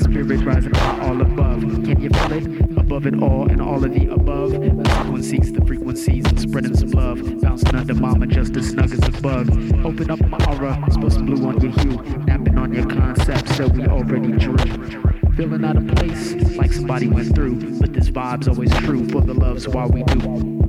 spirit rising high all above. Can you feel it? Above it all and all of the above. Frequencies, the frequencies, and spreading some love. Bouncing under mama just as snug as a bug. Open up my aura, spill some blue on your hue. Napping on your concepts that we already drew. Feeling out of place, like somebody went through. But this vibe's always true, for the love's why we do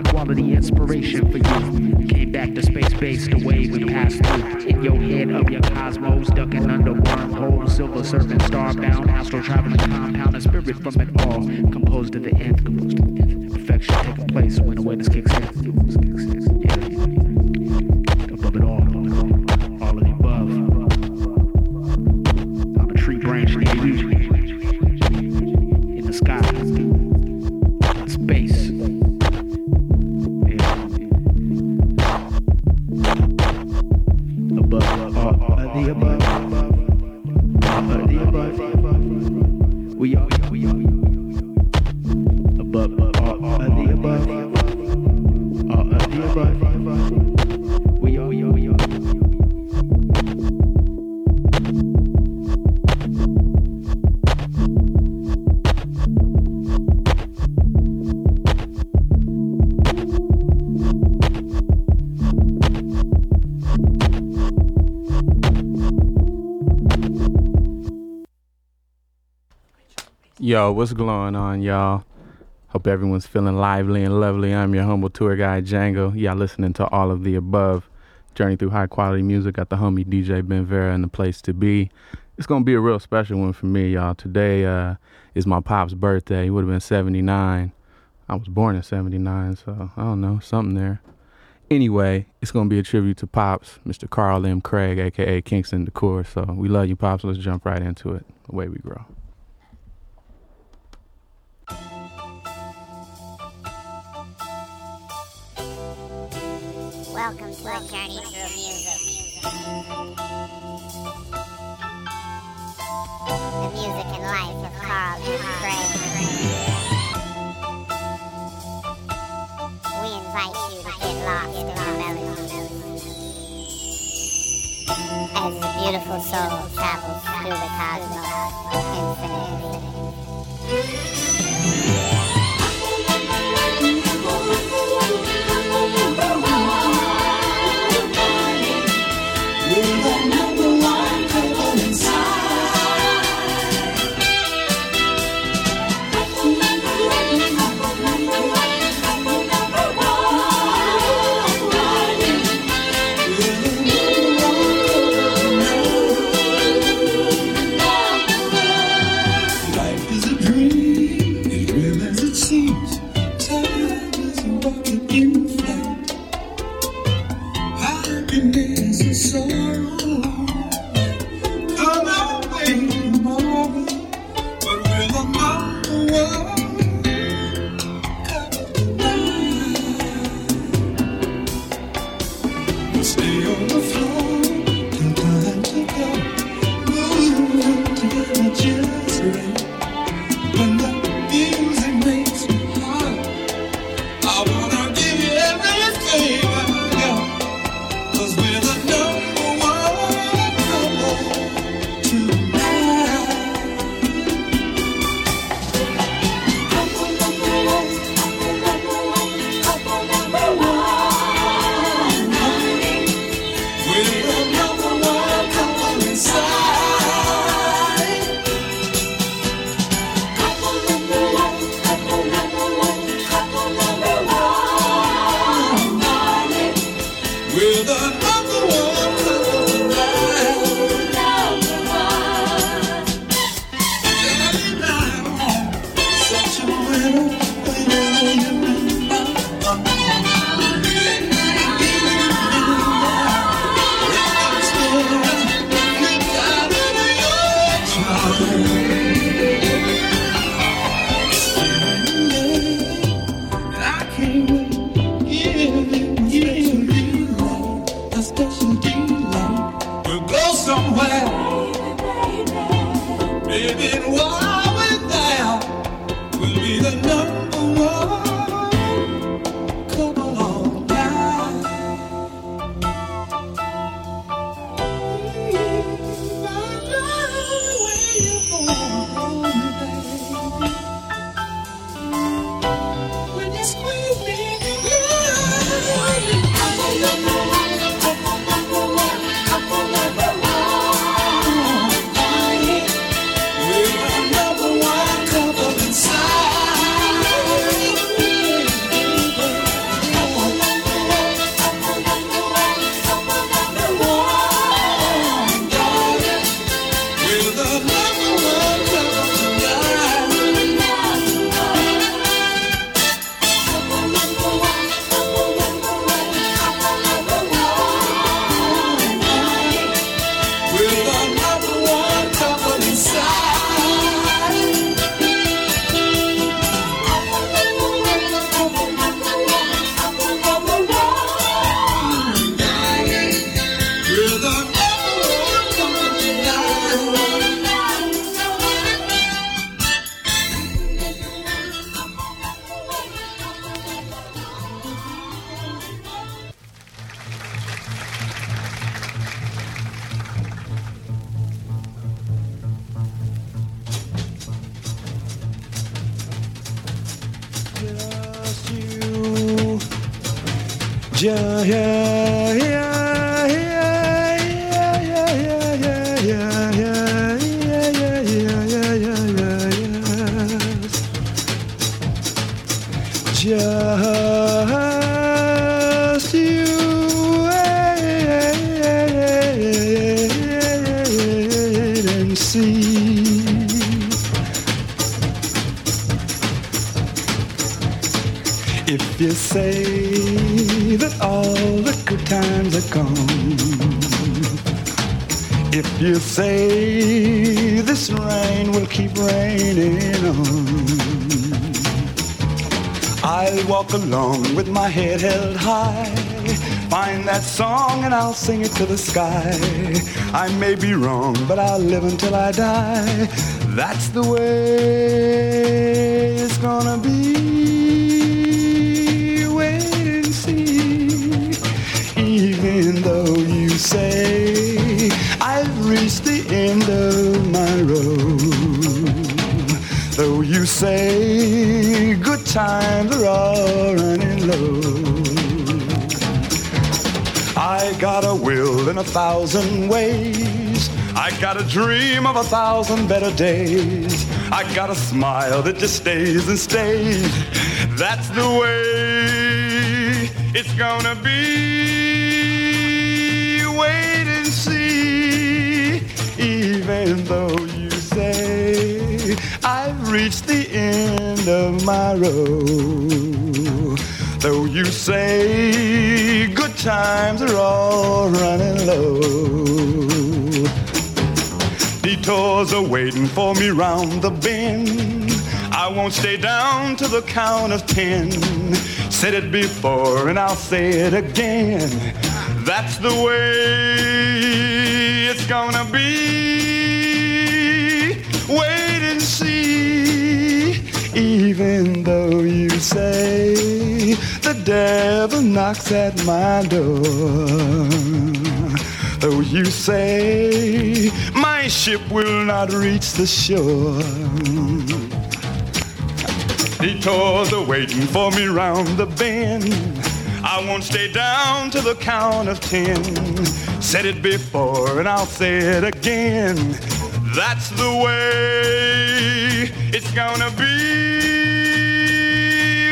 high quality inspiration for you. Came back to space base, the way we passed through. In your head of your cosmos, ducking under wormholes, silver serpent, starbound, astral traveling compound, a spirit from it all, composed of the nth, composed the. Perfection taking place when awareness kicks in. Yeah. Yo, what's going on, y'all? Hope everyone's feeling lively and lovely. I'm your humble tour guide, Django. Y'all listening to all of the above. Journey through high quality music. Got the homie DJ Ben Vera in the place to be. It's gonna be a real special one for me, y'all. Today uh, is my pop's birthday. He would have been 79. I was born in 79, so I don't know, something there. Anyway, it's gonna be a tribute to Pops, Mr. Carl M. Craig, aka Kingston Decor. So we love you, Pops. Let's jump right into it. The way we grow. Through music. The music and life of Carl and. We invite you to get lost in the melody. As the beautiful soul travels through the cosmos, infinite. Life along with my head held high. Find that song and I'll sing it to the sky. I may be wrong, but I'll live until I die. That's the way it's gonna be. Wait and see. Even though you say I've reached the end of my road. Though you say times are all running low. I got a will in a thousand ways. I got a dream of a thousand better days. I got a smile that just stays and stays. That's the way it's gonna be. Wait and see. Even though you say I've reached the end of my road. Though you say good times are all running low. Detours are waiting for me round the bend. I won't stay down to the count of ten. Said it before and I'll say it again. That's the way it's gonna be. Even though you say the devil knocks at my door. Though you say my ship will not reach the shore. Detours are waiting for me round the bend. I won't stay down to the count of ten. Said it before and I'll say it again. That's the way it's gonna be.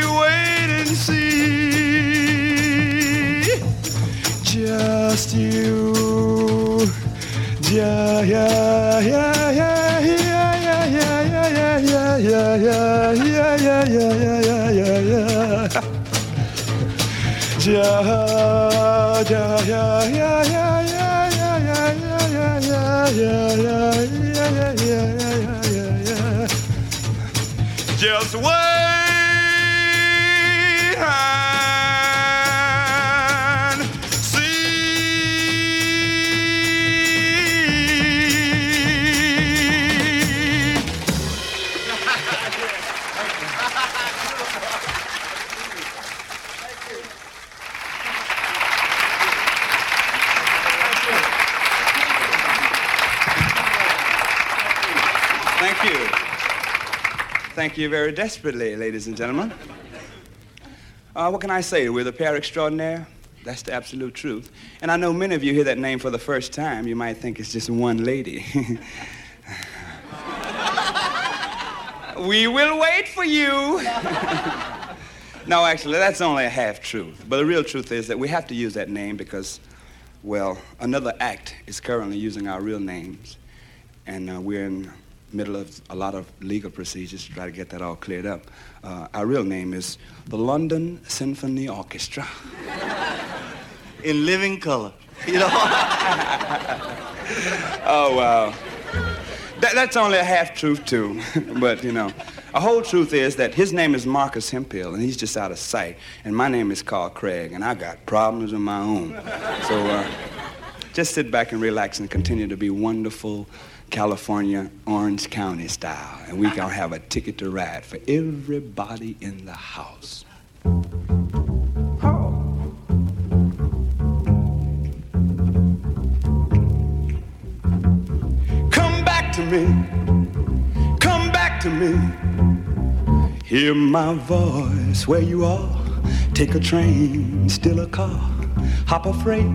Wait and see. Just you. Yeah, yeah, yeah, yeah, yeah, yeah, yeah, yeah, yeah, yeah, yeah, yeah, yeah, yeah, yeah, yeah, yeah. Yeah, yeah, yeah, yeah, yeah, yeah, yeah, yeah, yeah, yeah, yeah, yeah, yeah, Just wait Thank you very desperately, ladies and gentlemen. Uh, what can I say? We're the pair extraordinaire. That's the absolute truth. And I know many of you hear that name for the first time. You might think it's just one lady. we will wait for you. no, actually, that's only a half truth. But the real truth is that we have to use that name because, well, another act is currently using our real names. And uh, we're in middle of a lot of legal procedures to try to get that all cleared up. Uh, our real name is the London Symphony Orchestra. in living color. You know? Oh, wow. That, that's only a half truth, too. but, you know, a whole truth is that his name is Marcus Hemphill, and he's just out of sight. And my name is Carl Craig, and I got problems of my own. So uh, just sit back and relax and continue to be wonderful California, Orange County style. And going to have a ticket to ride for everybody in the house. Come back to me. Come back to me. Hear my voice where you are. Take a train, steal a car, hop a freight,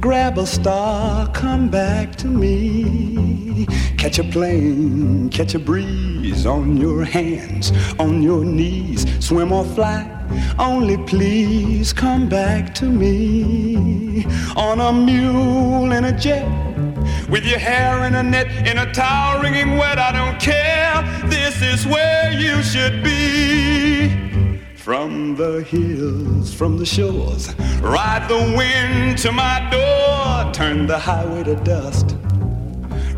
grab a star, come back to me. Catch a plane, catch a breeze on your hands, on your knees, swim or fly. Only please come back to me on a mule in a jet with your hair in a net, in a towel wringing wet. I don't care. This is where you should be. From the hills, from the shores, ride the wind to my door. Turn the highway to dust.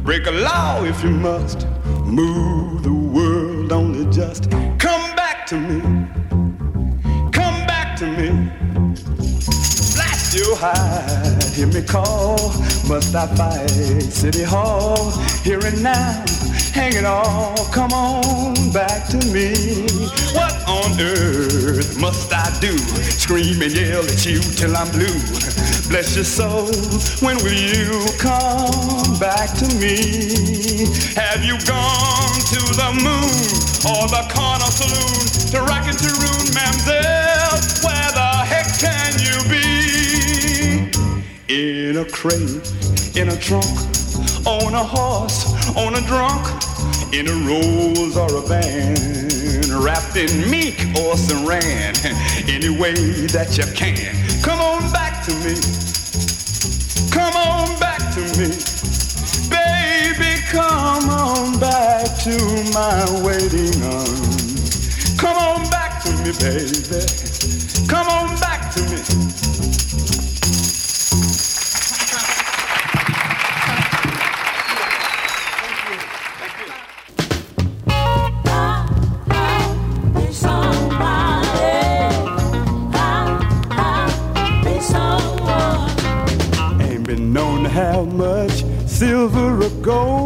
Break a law if you must. Move the world only just. Come back to me. You hide, hear me call. Must I fight City Hall? Here and now, hang it all. Come on back to me. What on earth must I do? Scream and yell at you till I'm blue. Bless your soul, when will you come back to me? Have you gone to the moon or the corner saloon to rock and to ruin, mamselle? In a crate, in a trunk, on a horse, on a drunk, in a rose or a van, wrapped in meek or saran, any way that you can. Come on back to me. Come on back to me. Baby, come on back to my waiting arms. Come on back to me, baby. Come on back to me. Silver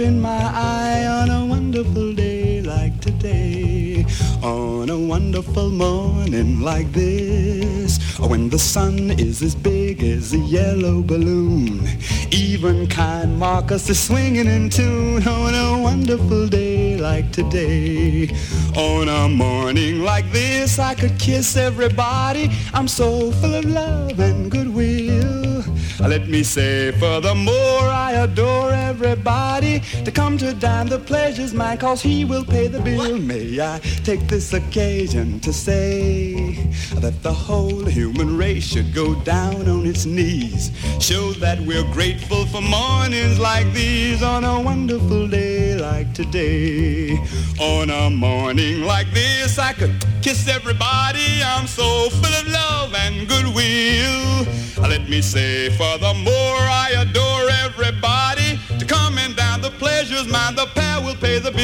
in my eye on a wonderful day like today. On a wonderful morning like this. Oh, when the sun is as big as a yellow balloon. Even kind Marcus is swinging in tune on a wonderful day like today. On a morning like this, I could kiss everybody. I'm so full of love and goodwill. Let me say furthermore I adore everybody to come to dine. The pleasure's mine, cause he will pay the bill. What? May I take this occasion to say that the whole human race should go down on its knees. Show that we're grateful for mornings like these on a wonderful day like today. On a morning like this, I could kiss everybody. I'm so full of love and goodwill. Let me say, furthermore, I adore.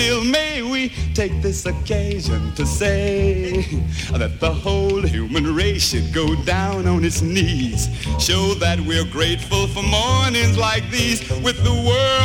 still may we take this occasion to say that the whole human race should go down on its knees. Show that we're grateful for mornings like these with the world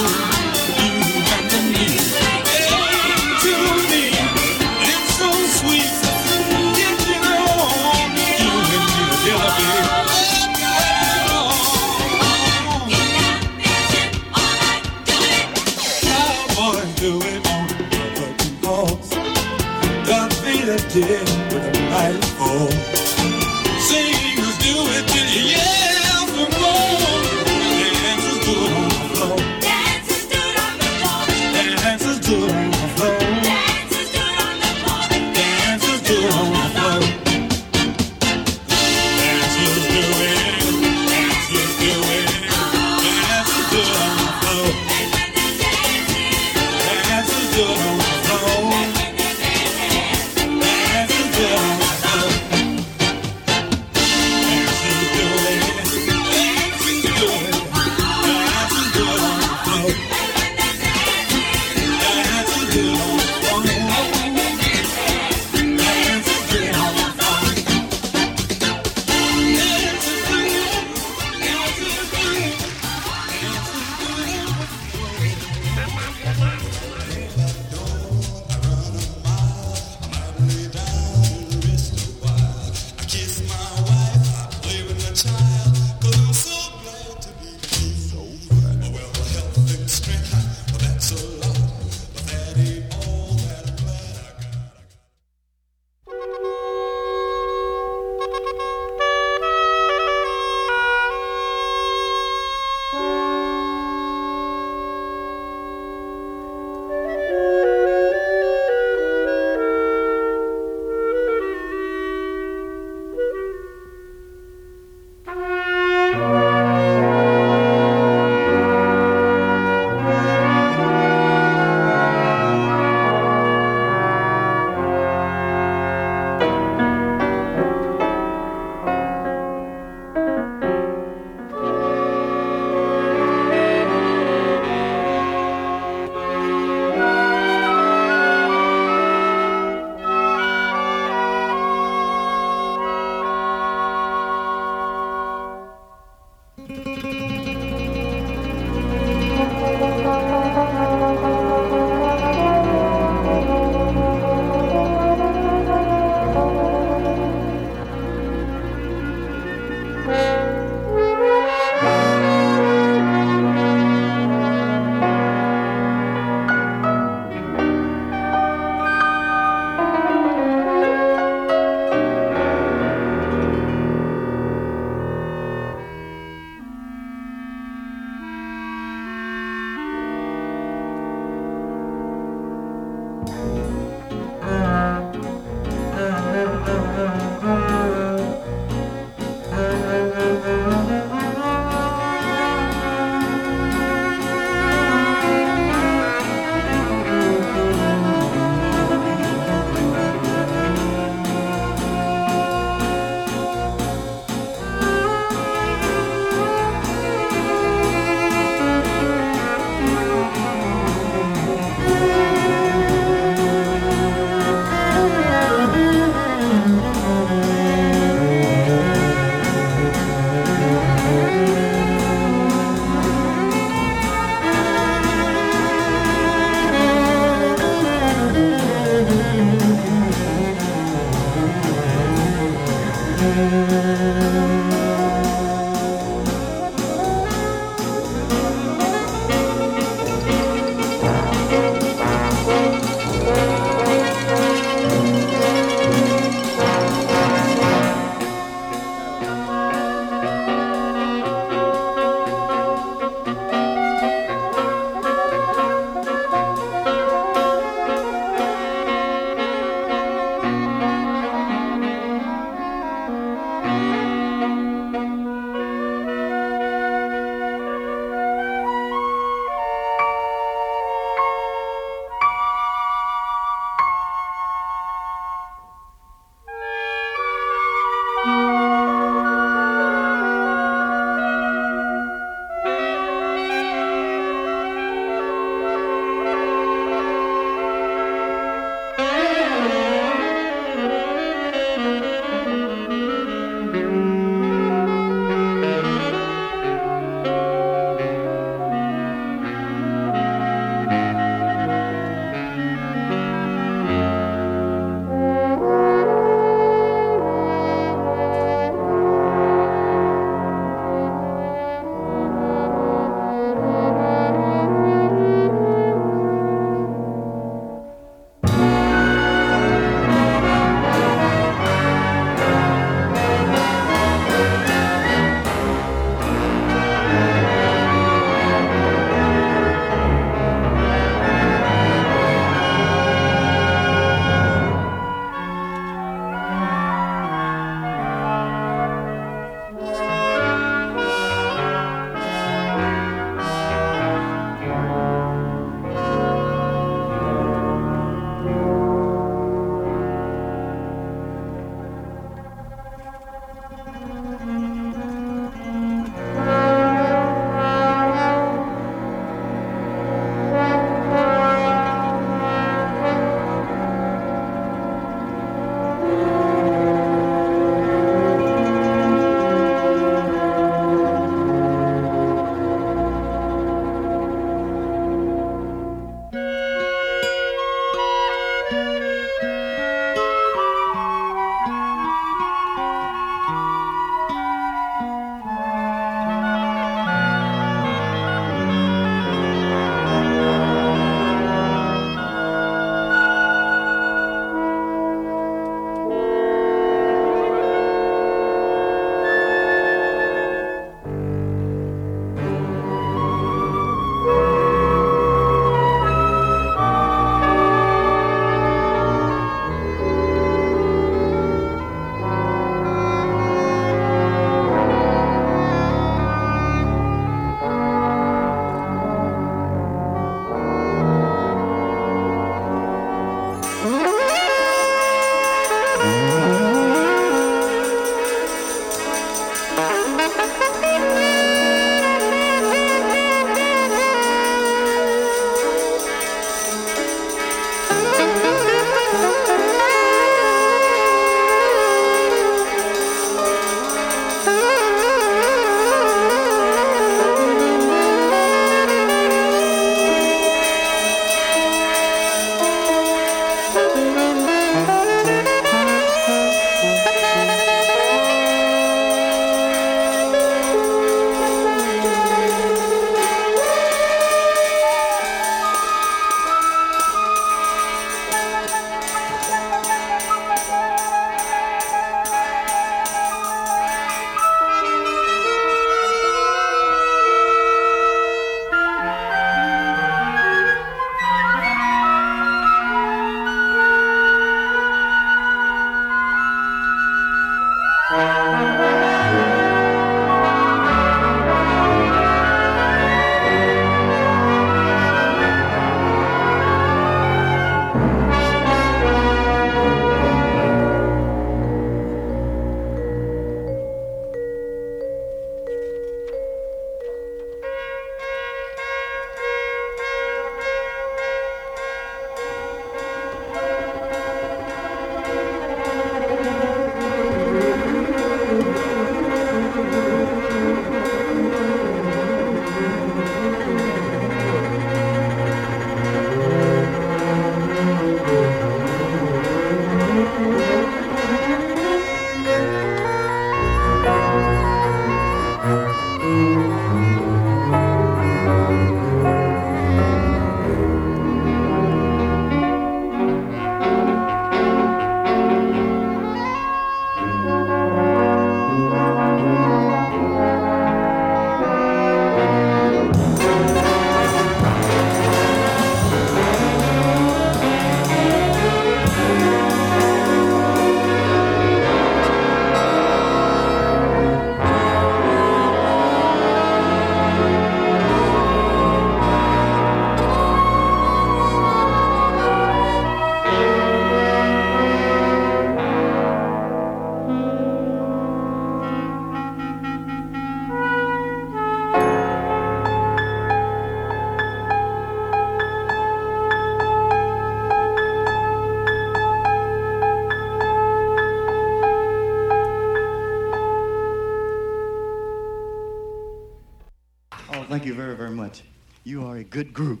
good group.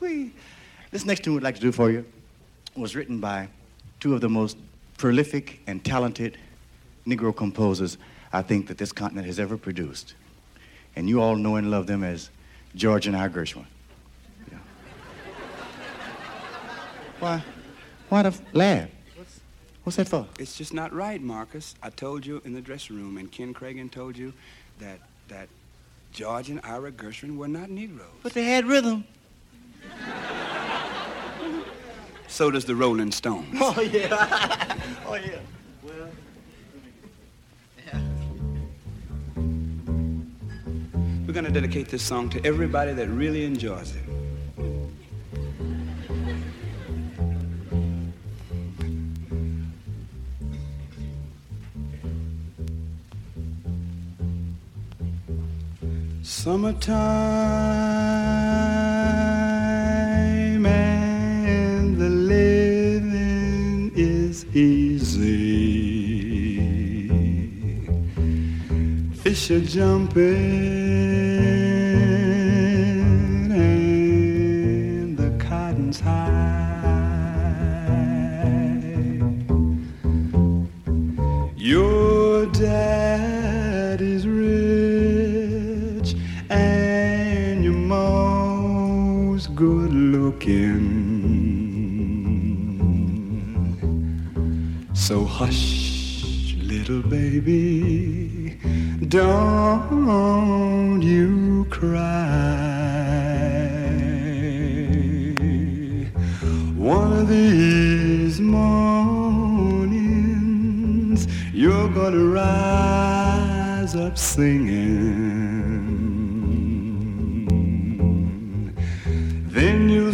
We, this next tune we'd like to do for you was written by two of the most prolific and talented Negro composers I think that this continent has ever produced. And you all know and love them as George and Ira Gershwin. Yeah. Why? Why the laugh? What's that for? It's just not right, Marcus. I told you in the dressing room, and Ken Kragen told you that that George and Ira Gershwin were not Negroes. But they had rhythm. So does the Rolling Stones. Oh, yeah. oh, yeah. Well. Yeah. We're going to dedicate this song to everybody that really enjoys it. Summertime and the living is easy. Fish are jumping and the cotton's high. Your dad. Looking. So hush, little baby, don't you cry. One of these mornings, you're gonna rise up singing.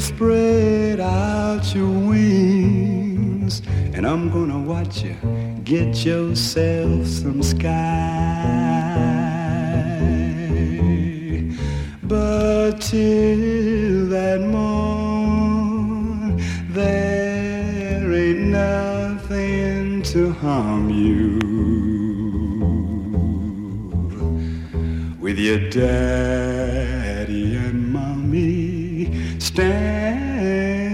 Spread out your wings, and I'm gonna watch you get yourself some sky. But till that morn, there ain't nothing to harm you. With your daddy standing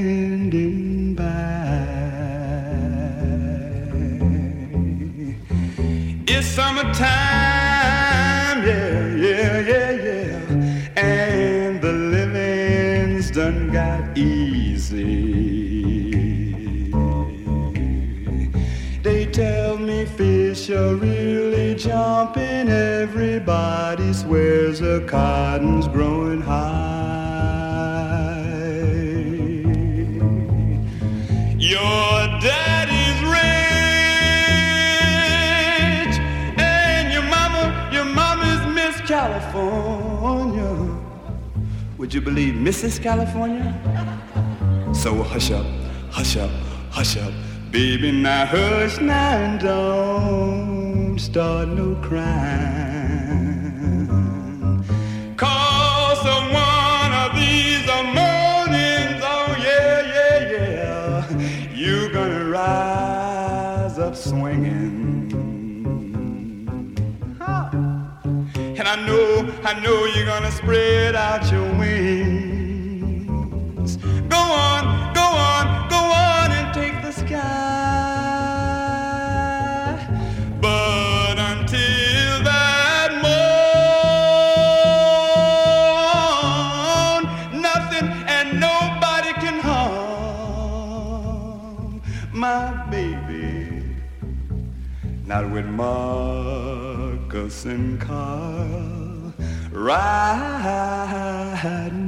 by. It's summertime, yeah, yeah, yeah, yeah. And the living's done got easy. They tell me fish are really jumping. Everybody swears the cotton's growing high. Would you believe Mrs. California? So hush up, hush up, hush up, baby. Now hush now and don't start no crying. Cause of one of these mornings, oh yeah, yeah, yeah, you're gonna rise up swinging. And I know, I know you're gonna spread out your Marcus and Carl riding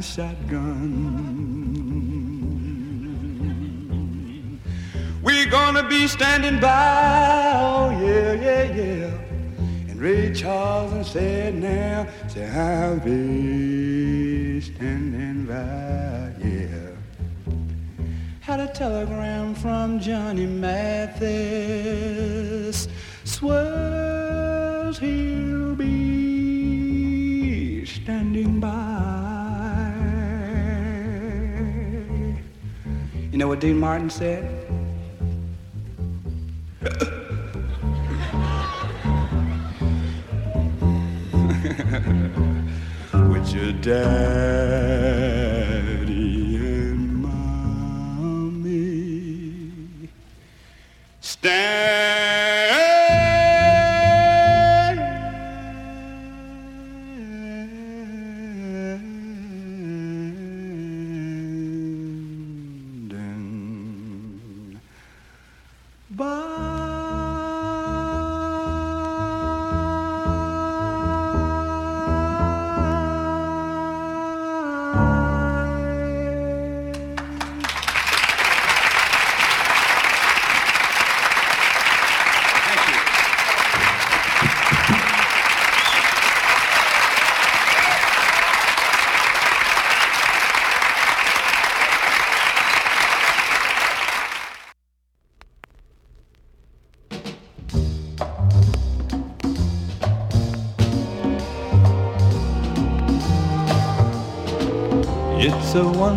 shotgun. We're gonna be standing by, oh yeah, yeah, yeah. And Ray Charles said now, say I'll be standing by, yeah. Had a telegram from Johnny Mathis. Swears he'll be standing by. You know what Dean Martin said? With your daddy and mommy standing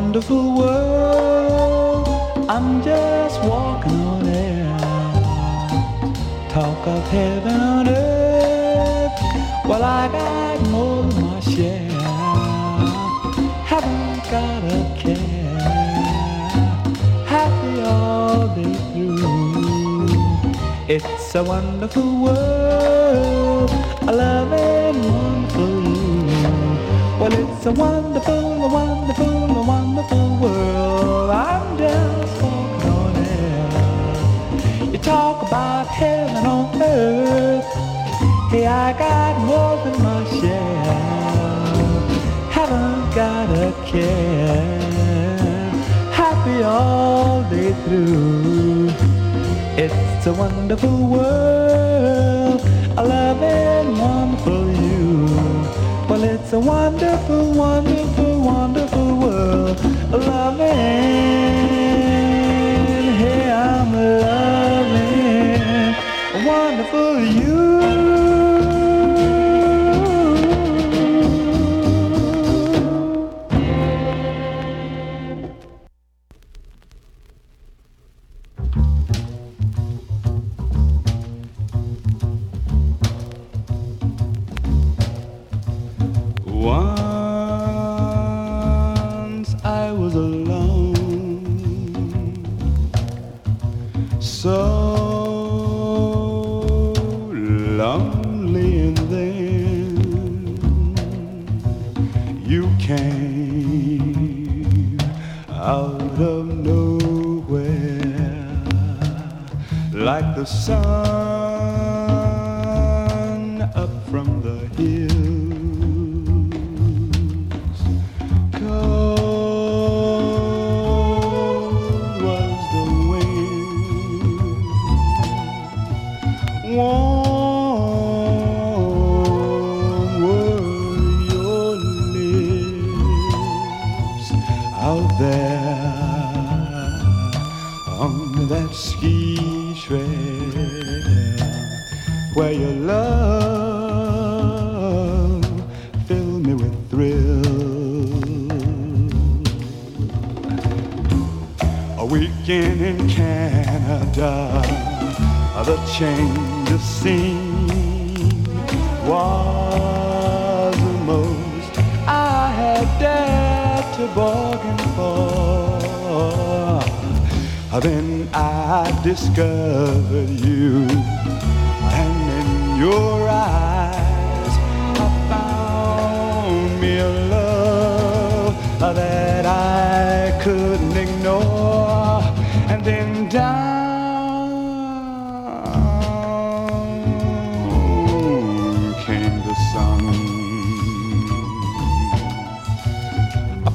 wonderful world. I'm just walking on air. Talk of heaven on earth. Well, I got more than my share. Haven't got a care. Happy all day through. It's a wonderful world. I love it a wonderful, a wonderful, a wonderful world. I'm just walking on air. You talk about heaven on earth. Hey, I got more than my share. Haven't got a care. Happy all day through. It's a wonderful world. I love and wonderful you a wonderful, wonderful, wonderful world of loving.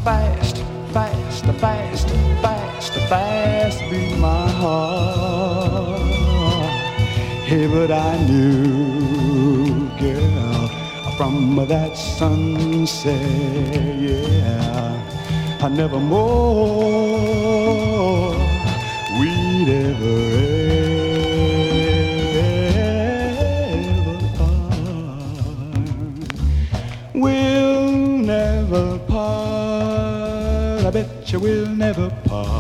fast, fast, fast, fast, fast beat my heart. Hey, but I knew, girl, from that sunset, yeah, I never more we'd ever. future will never part.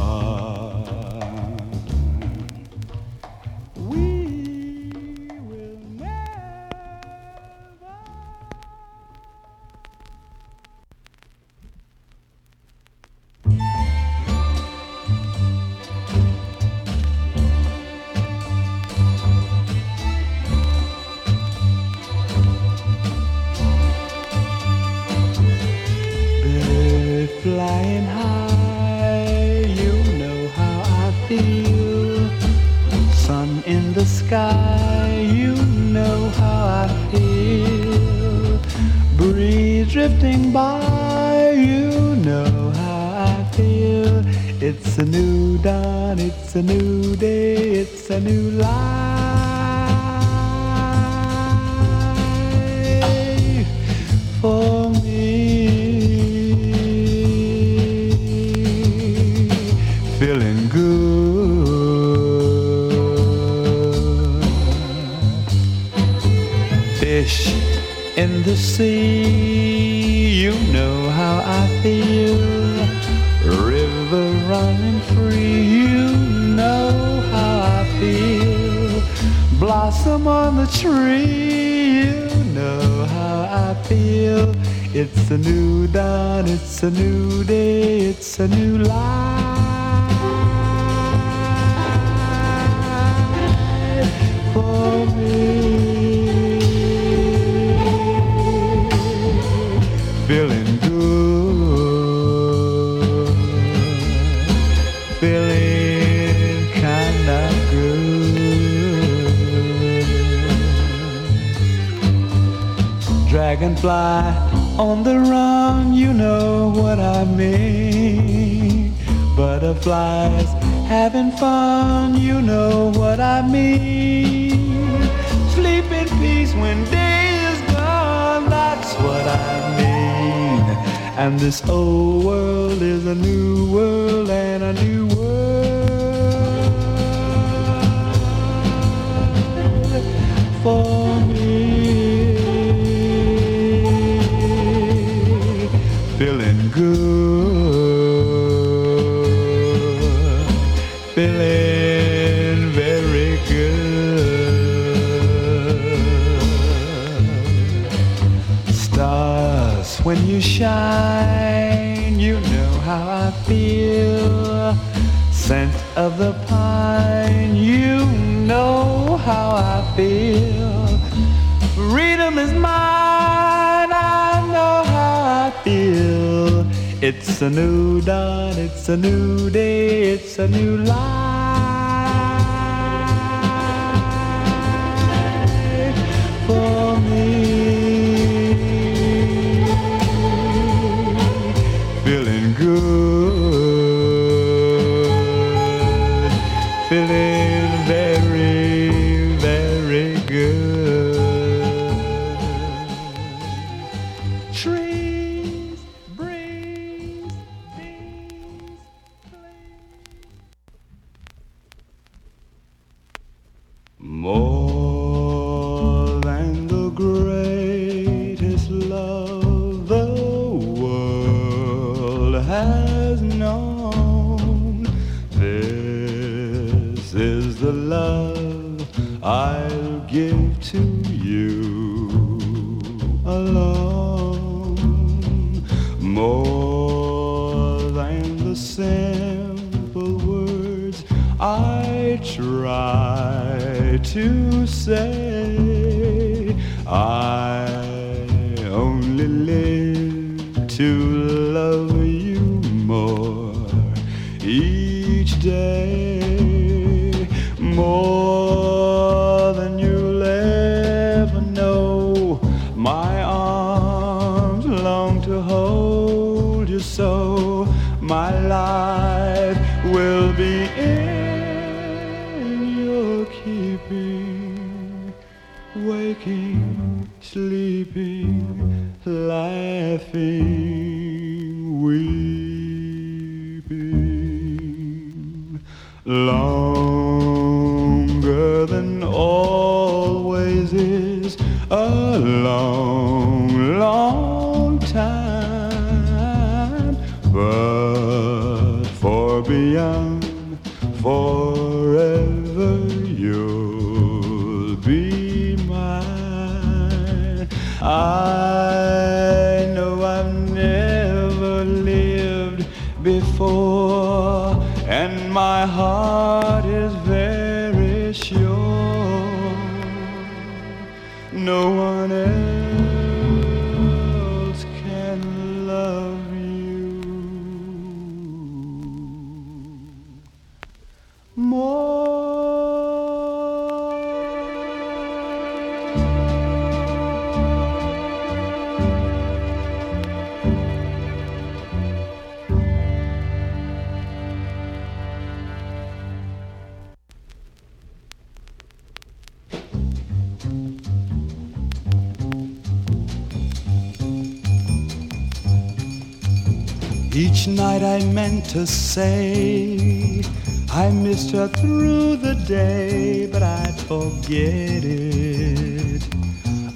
to say. I missed her through the day, but I'd forget it.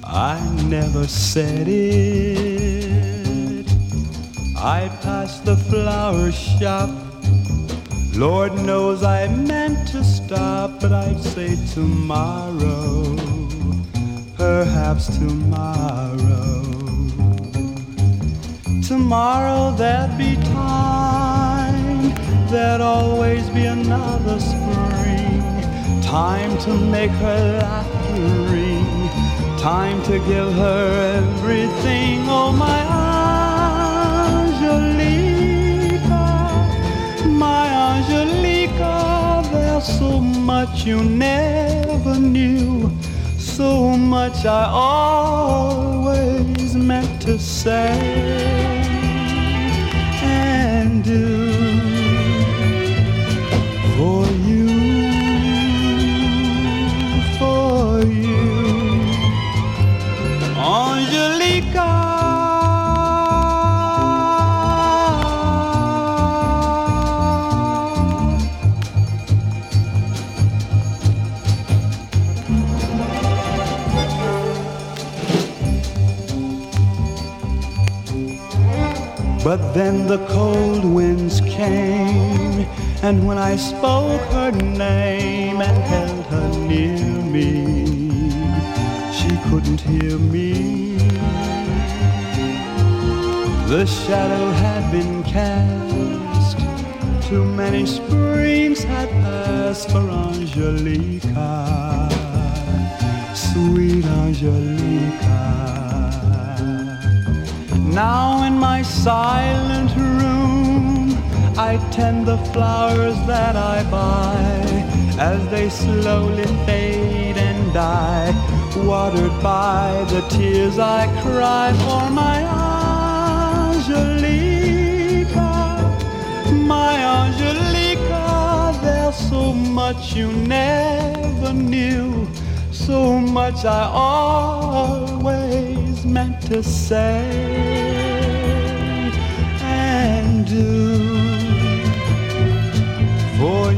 I never said it. I passed the flower shop. Lord knows I meant to stop, but I'd say tomorrow. Perhaps tomorrow. Time to make her laughter ring. Time to give her everything. Oh, my Angelica, my Angelica, there's so much you never knew. So much I always meant to say and do. But then the cold winds came, and when I spoke her name and held her near me, she couldn't hear me. The shadow had been cast, too many springs had passed for Angelica, sweet Angelica. Now in my silent room, I tend the flowers that I buy as they slowly fade and die, watered by the tears I cry for my Angelica, my Angelica. There's so much you never knew, so much I always meant to say do. For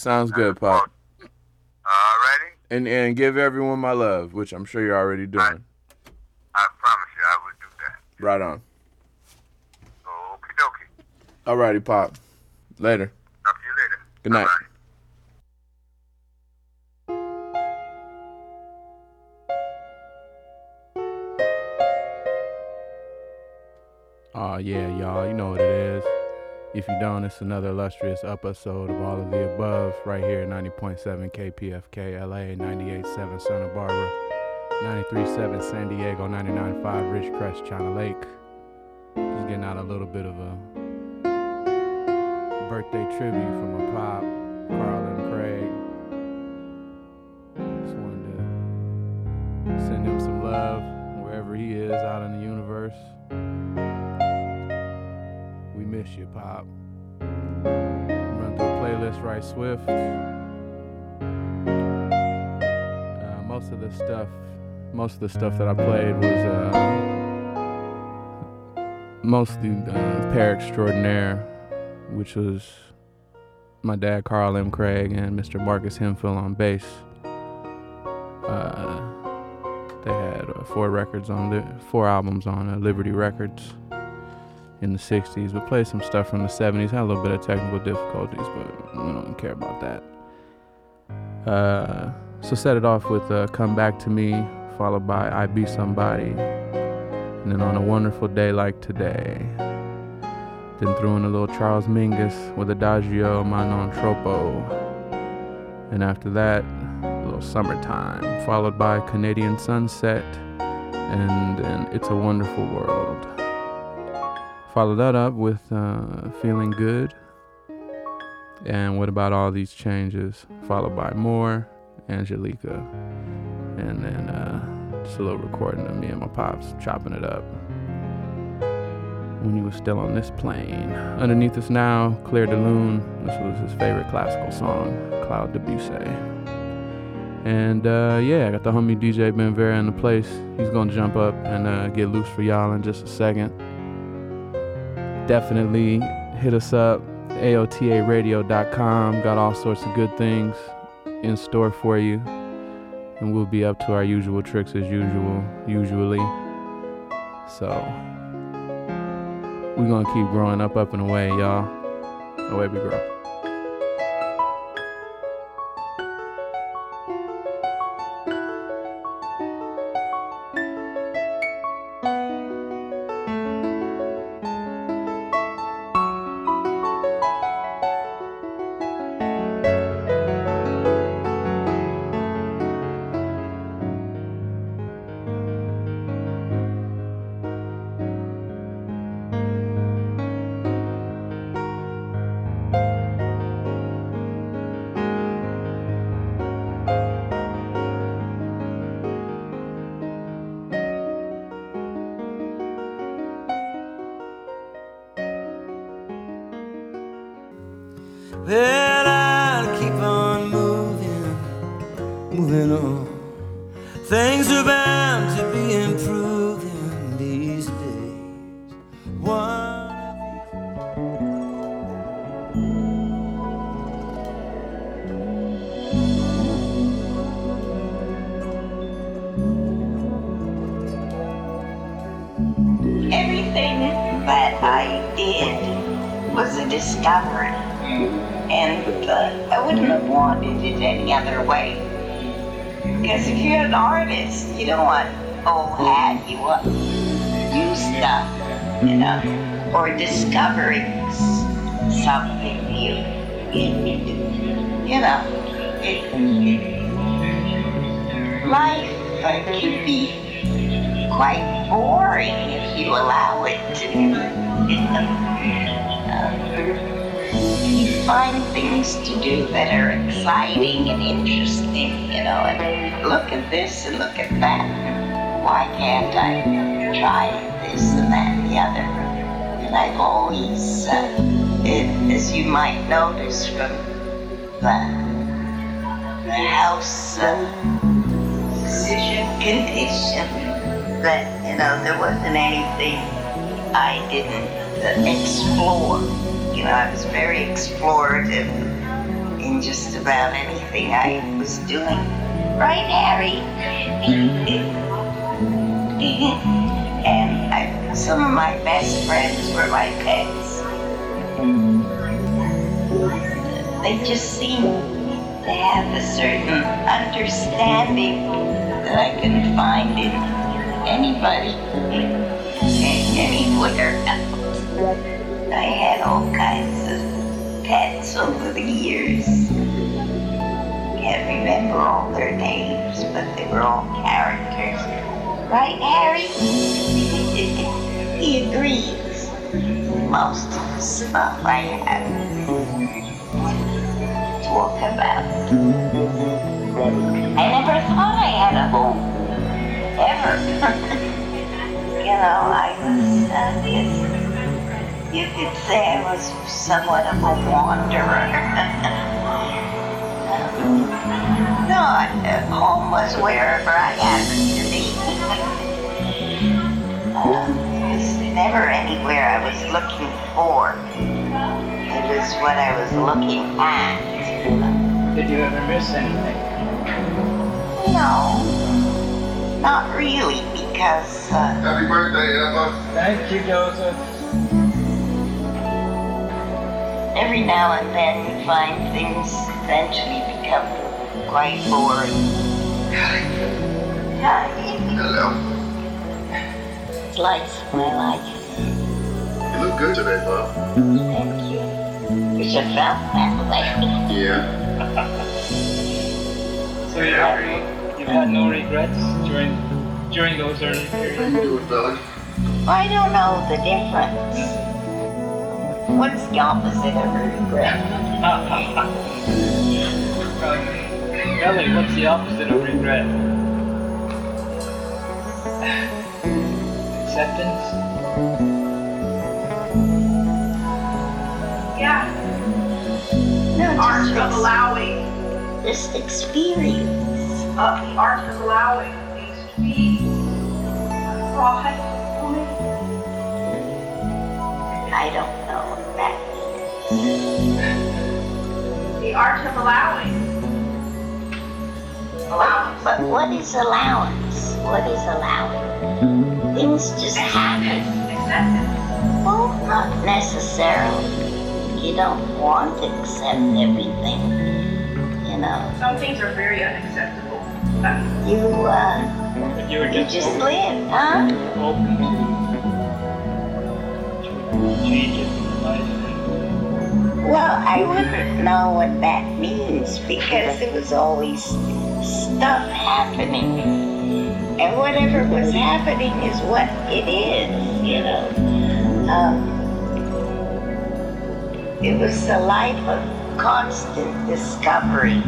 Sounds good, Pop. Alrighty? And and give everyone my love, which I'm sure you're already doing. I promise you I will do that. Right on. Okie dokie. Alrighty, Pop. Later. Talk to you later. Good night. Bye-bye. Oh yeah, y'all. You know what it is. If you don't, it's another illustrious episode of all of the above right here at 90.7 KPFK LA, 98.7 Santa Barbara, 93.7 San Diego, 99.5 Ridgecrest, China Lake. Just getting out a little bit of a birthday tribute from my right swift. Uh, most of the stuff, most of the stuff that I played was uh, mostly uh, Pair Extraordinaire, which was my dad Carl M. Craig and Mr. Marcus Hemphill on bass. Uh, they had uh, four records on the four albums on uh, Liberty Records in the 60s, but played some stuff from the 70s. Had a little bit of technical difficulties, but we don't care about that. Uh, so set it off with uh, "Come Back to Me," followed by "I Be Somebody," and then on a wonderful day like today. Then threw in a little Charles Mingus with Adagio Ma Non Troppo. And after that, a little Summertime, followed by Canadian Sunset and then It's a Wonderful World. Follow that up with uh, Feeling Good and What About All These Changes, followed by More, Angelica, and then uh, just a little recording of me and my pops chopping it up when he was still on this plane. Underneath us now, Clair de Lune. This was his favorite classical song, Claude Debussy. And uh, yeah, I got the homie DJ Ben Vera in the place. He's gonna jump up and uh, get loose for y'all in just a second. Definitely hit us up, AOTARadio.com. Got all sorts of good things in store for you. And we'll be up to our usual tricks as usual, usually. So, we're gonna keep growing up, up and away, y'all. Away we grow. Well, I'll keep on moving, moving on. Things are bound to be improving these days. One Everything that I did was a discovery. And uh, I wouldn't have wanted it any other way. Because if you're an artist, you don't want old hat, you want new stuff, you know, or discovering something new. You know, it, life uh, can be quite boring if you allow it to. You know, find things to do that are exciting and interesting, you know, and look at this and look at that. Why can't I try this and that and the other? And I've always, uh, it, as you might notice from the, the house uh, condition, that, you know, there wasn't anything I didn't uh, explore. You know, I was very explorative in just about anything I was doing. Right, Harry? Mm-hmm. and I, some of my best friends were my pets. They just seemed to have a certain understanding that I couldn't find in anybody, anywhere else. I had all kinds of pets over the years. Can't remember all their names, but they were all characters. Right, Harry? he agrees. Most of the stuff I have talk about. I never thought I had a home. Ever. you know, I was, uh, you could say I was somewhat of a wanderer. no, uh, home was wherever I happened to be. uh, it was never anywhere I was looking for. It was what I was looking at. Did you ever miss anything? No, not really, because uh, Happy birthday, Emma. Thank you, Joseph. Every now and then you find things eventually become quite boring. Hi. Hello. Slice of my life. You look good today, Bob. Thank you. Wish I felt that way. Yeah. So you have, you've had no um, regrets during during those early periods? How you doing, fella? I don't know the difference. What's the opposite of a regret? Ellie, what's the opposite of regret? Acceptance? Yeah. No, art just of allowing. This experience. Uh, the art of allowing things to be. Right. I don't know what that The art of allowing. Allowance. But what is allowance? What is allowing? Things just happen. Acceptance. Well, not necessarily. You don't want to accept everything. You know, Some things are very unacceptable. You uh, But you were you just, just open, live, huh? open to changes in life. Well, I wouldn't know what that means because there was always stuff happening. And whatever was happening is what it is, you know. Um, it was a life of constant discovery.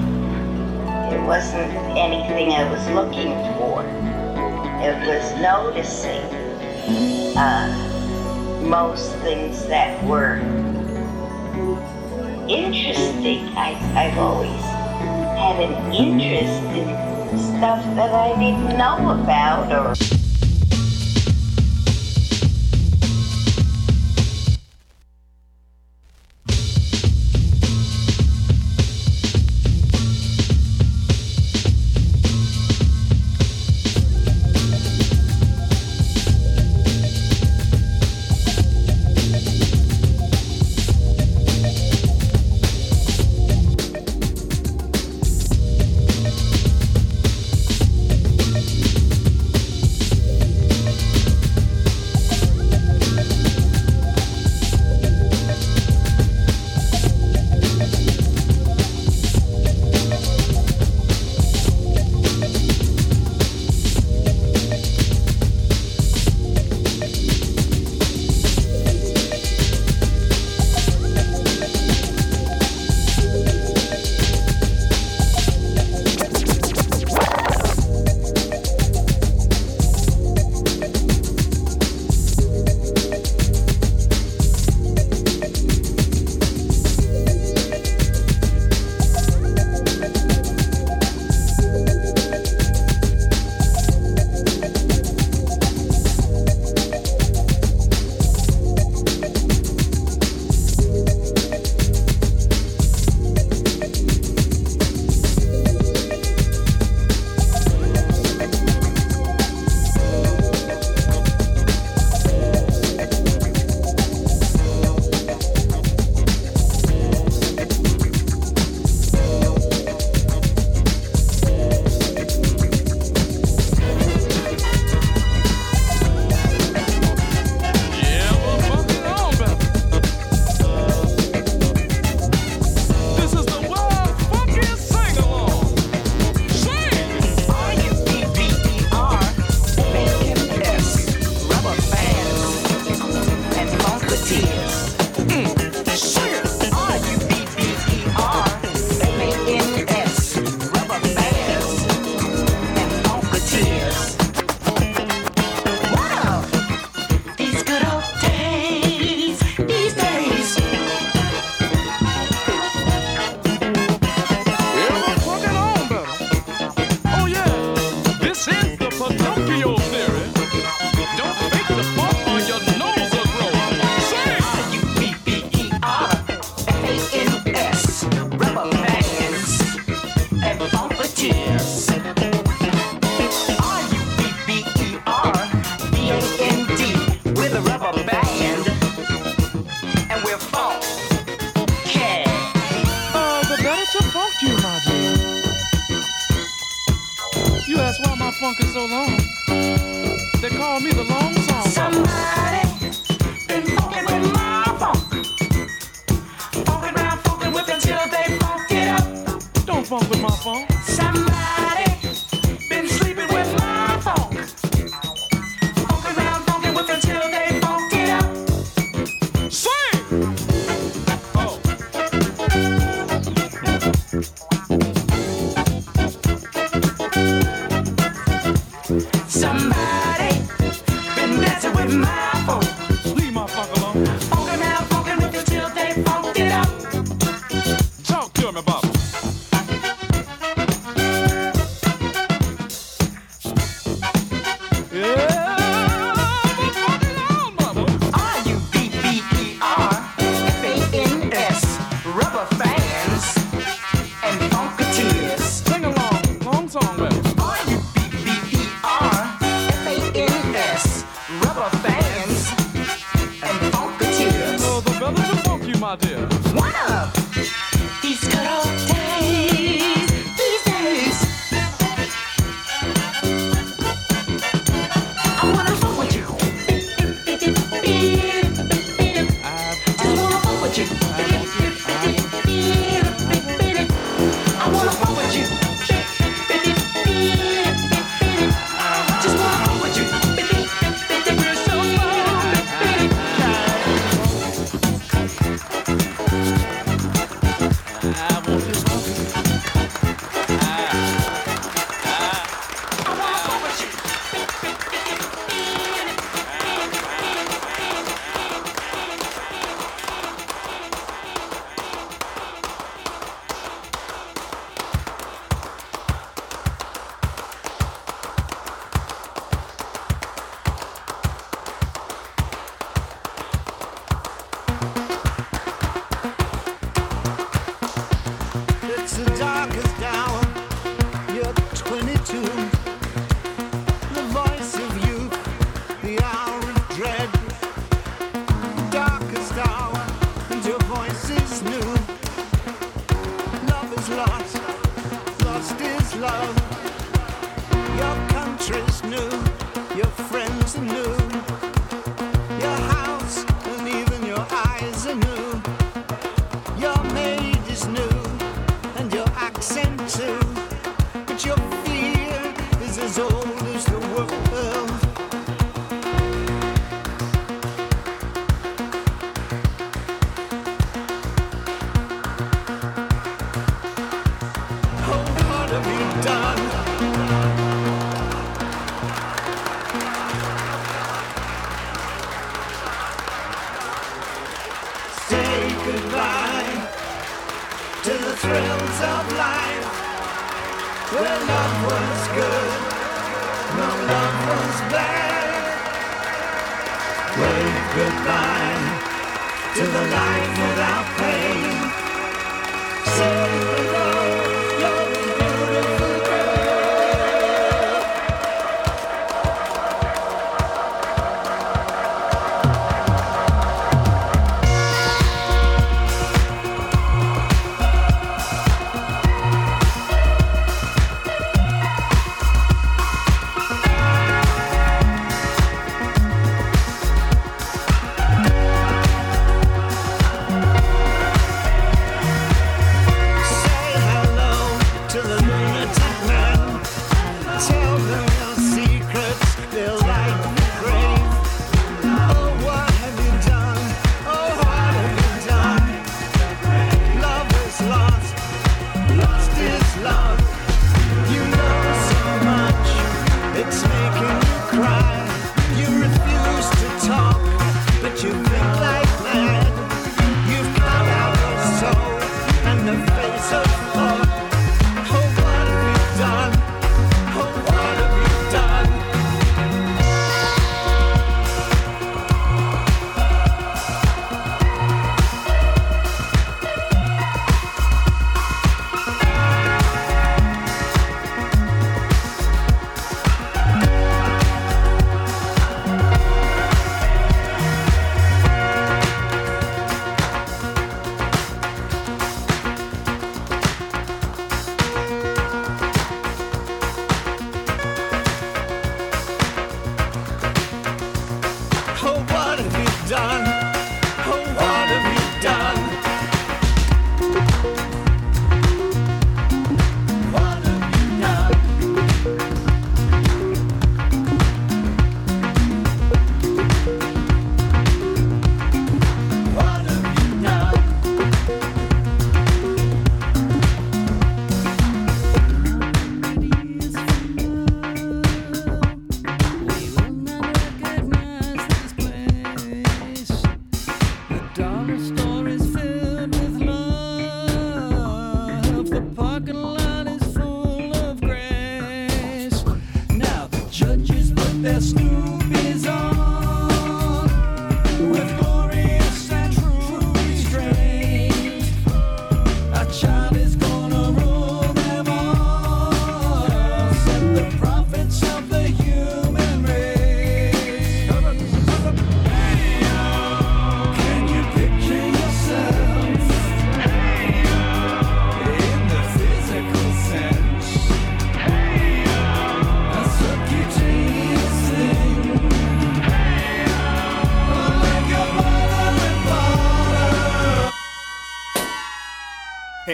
It wasn't anything I was looking for. It was noticing uh, most things that were interesting. I, I've always had an interest in stuff that I didn't know about or.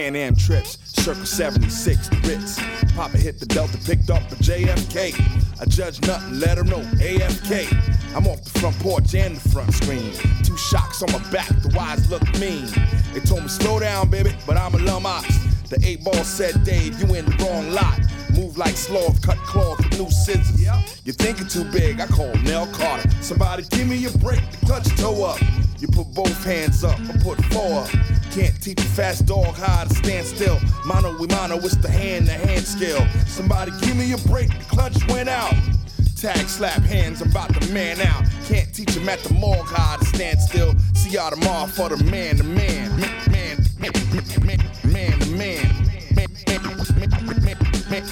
Pan Am trips, Circle 76, the Ritz. Papa hit the Delta, picked up a JFK. I judge nothing, let her know AFK. I'm off the front porch and the front screen. Two shocks on my back, the wise look mean. They told me slow down, baby, but I'm a lum ox. The eight ball said, Dave, you in the wrong lot. Move like sloth, cut cloth with new scissors. You're thinking too big, I call Nell Carter. Somebody give me a break, the clutch toe up. You put both hands up, I put four up. Can't teach a fast dog how to stand still. Mano we mano, it's the hand to hand skill. Somebody give me a break, the clutch went out. Tag slap hands, I'm about to man out. Can't teach him at the morgue how to stand still. See y'all tomorrow for the man to man. Man, man, man, man, man man. Man, man, man,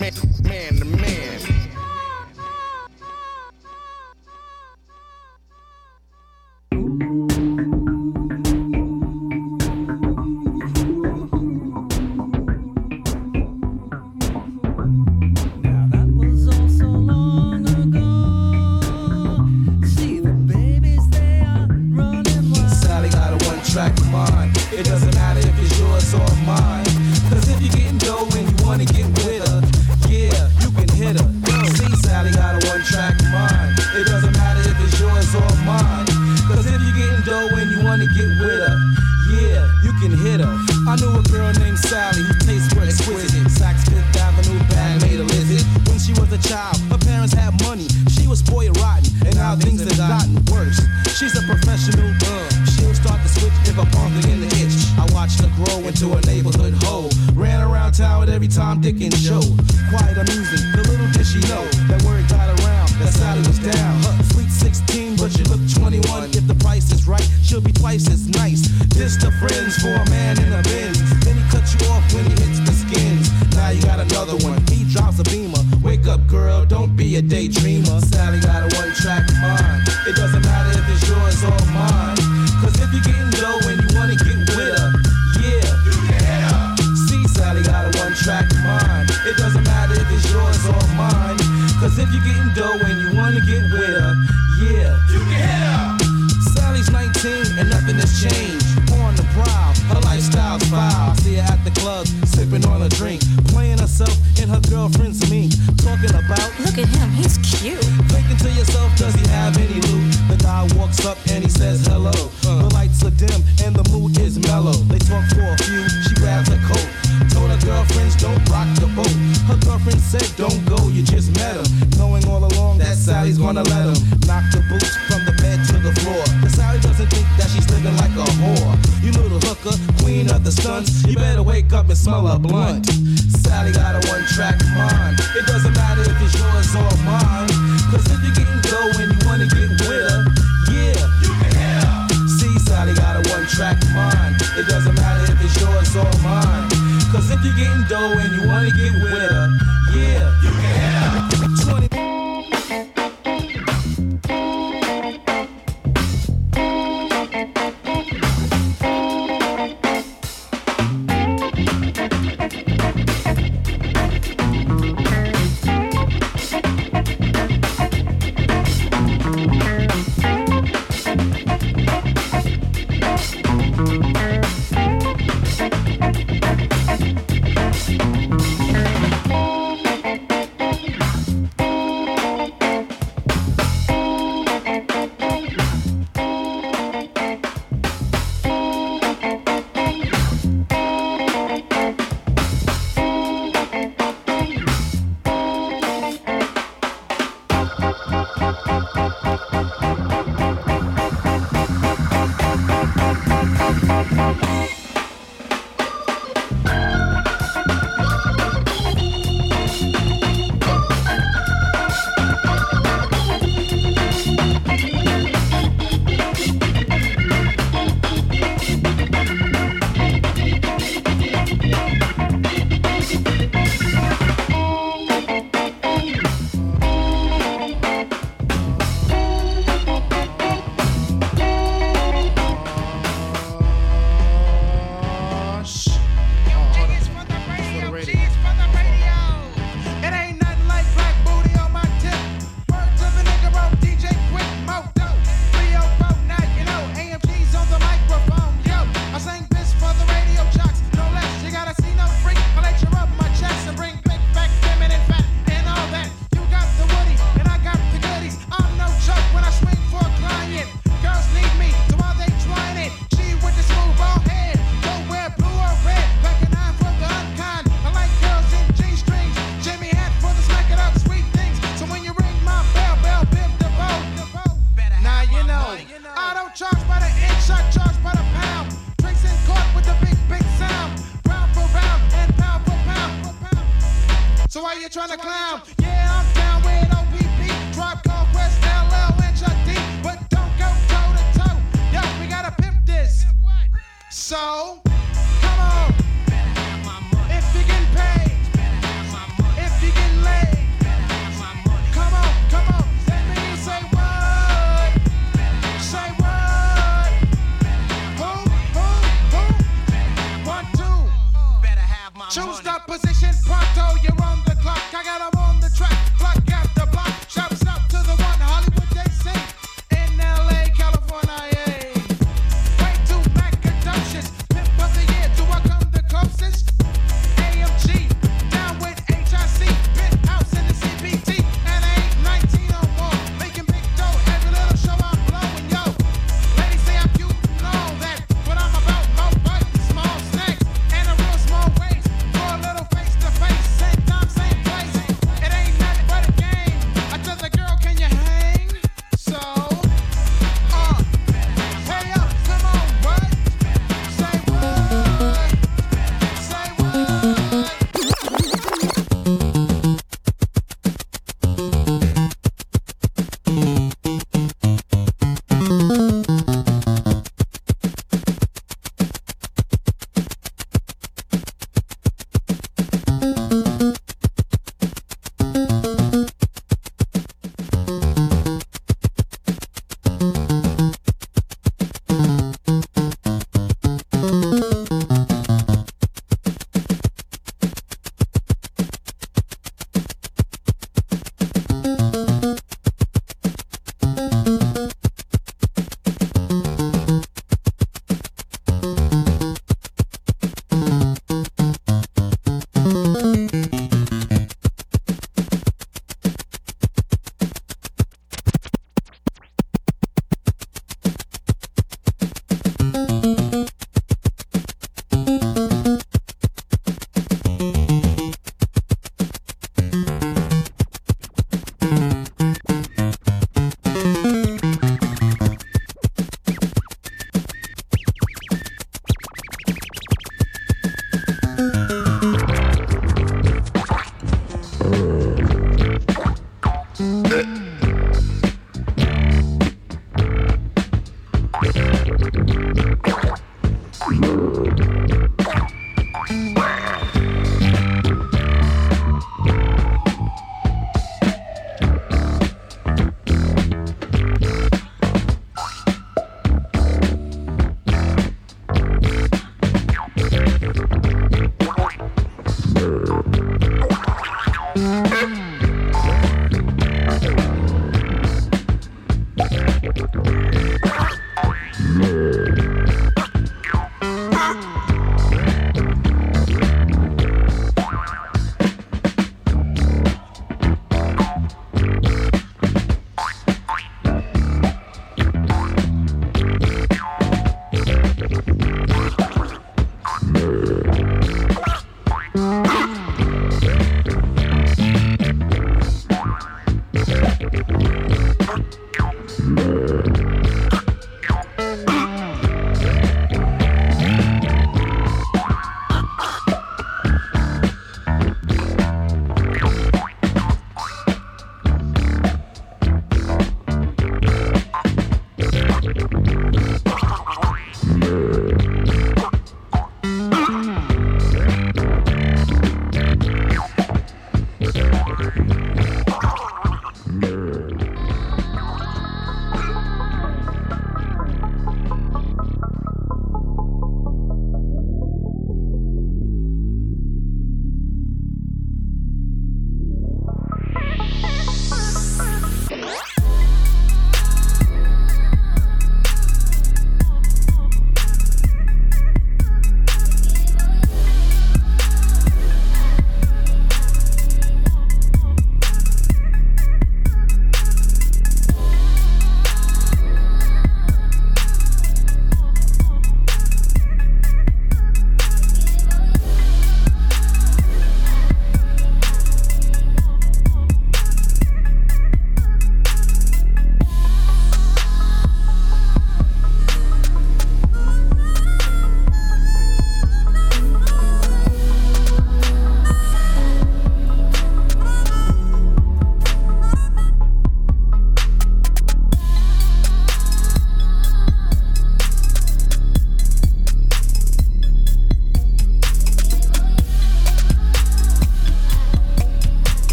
man, man, man. Sally child, her parents had money. She was spoiled rotten, and now things have gotten worse. She's a professional, uh, she'll start to switch if punk in the itch. I watched her grow into a neighborhood hoe. Ran around town with every Tom, Dick, and Joe. Quite amusing, the little did she know that word got around that Sally was down. Huh, sweet 16, but she look 21. If the price is right, she'll be twice as nice. This the friends for a man in a Benz. Be a daydreamer. Sally got a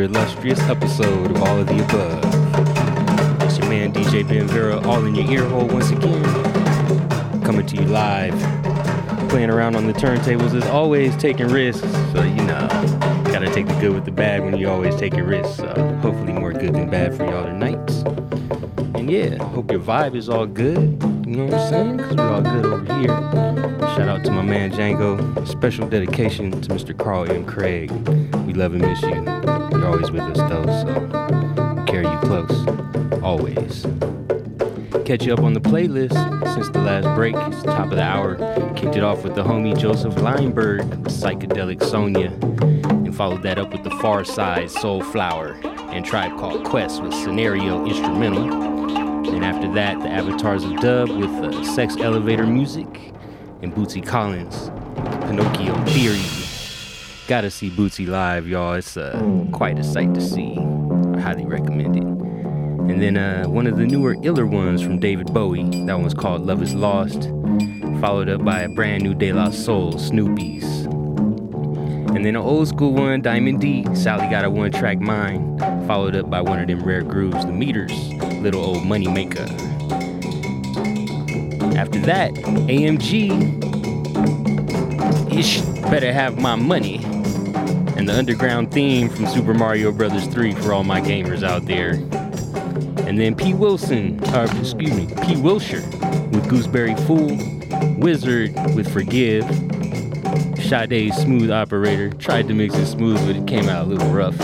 another illustrious episode of All of the Above. It's your man DJ Ben Vera, all in your ear hole once again. Coming to you live. Playing around on the turntables is always taking risks, so you know, gotta take the good with the bad when you always taking risks. So hopefully more good than bad for y'all tonight. And yeah, hope your vibe is all good. You know what I'm saying? Cause we all good over here. Shout out to my man Django. Special dedication to Mr. Carl M. Craig. We love and miss you. You're always with us though, so carry you close. Always. Catch you up on the playlist since the last break. It's the top of the hour. Kicked it off with the homie Joseph Leimberg, Psychedelic Sonia, and followed that up with the Pharcyde Soul Flower and Tribe Called Quest with Scenario Instrumental. And after that, the Avatars of Dub with uh, Sex Elevator Music and Bootsy Collins Pinocchio Theory. Gotta see Bootsy live, y'all. It's uh, quite a sight to see. I highly recommend it. And then uh, one of the newer iller ones from David Bowie. That one's called Love Is Lost. Followed up by a brand new De La Soul, Snoopies. And then an old school one, Diamond D, Sally Got a One Track Mind. Followed up by one of them rare grooves, The Meters, Little Old Money Maker. After that, AMG, Ish Better Have My Money. And the underground theme from Super Mario Bros. 3 for all my gamers out there. And then P. Wilson, uh, excuse me, P. Wilshire with Gooseberry Fool, Wizard with Forgive, Sade's Smooth Operator. Tried to mix it smooth, but it came out a little rough.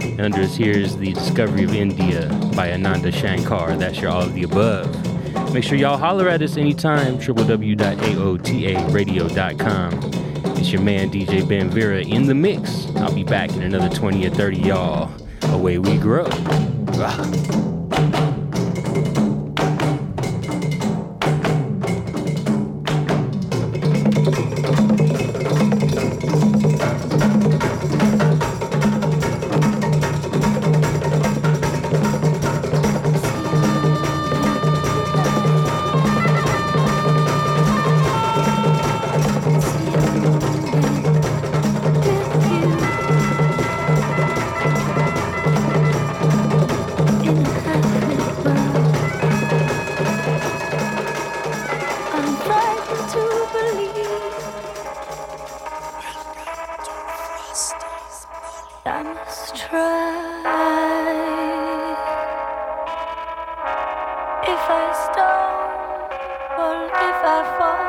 And under us here is The Discovery of India by Ananda Shankar. That's your all of the above. Make sure y'all holler at us anytime. www.aotaradio.com. It's your man DJ Ben Vera in the mix. I'll be back in another 20 or 30 y'all. Away we grow. Stumble, if I fall,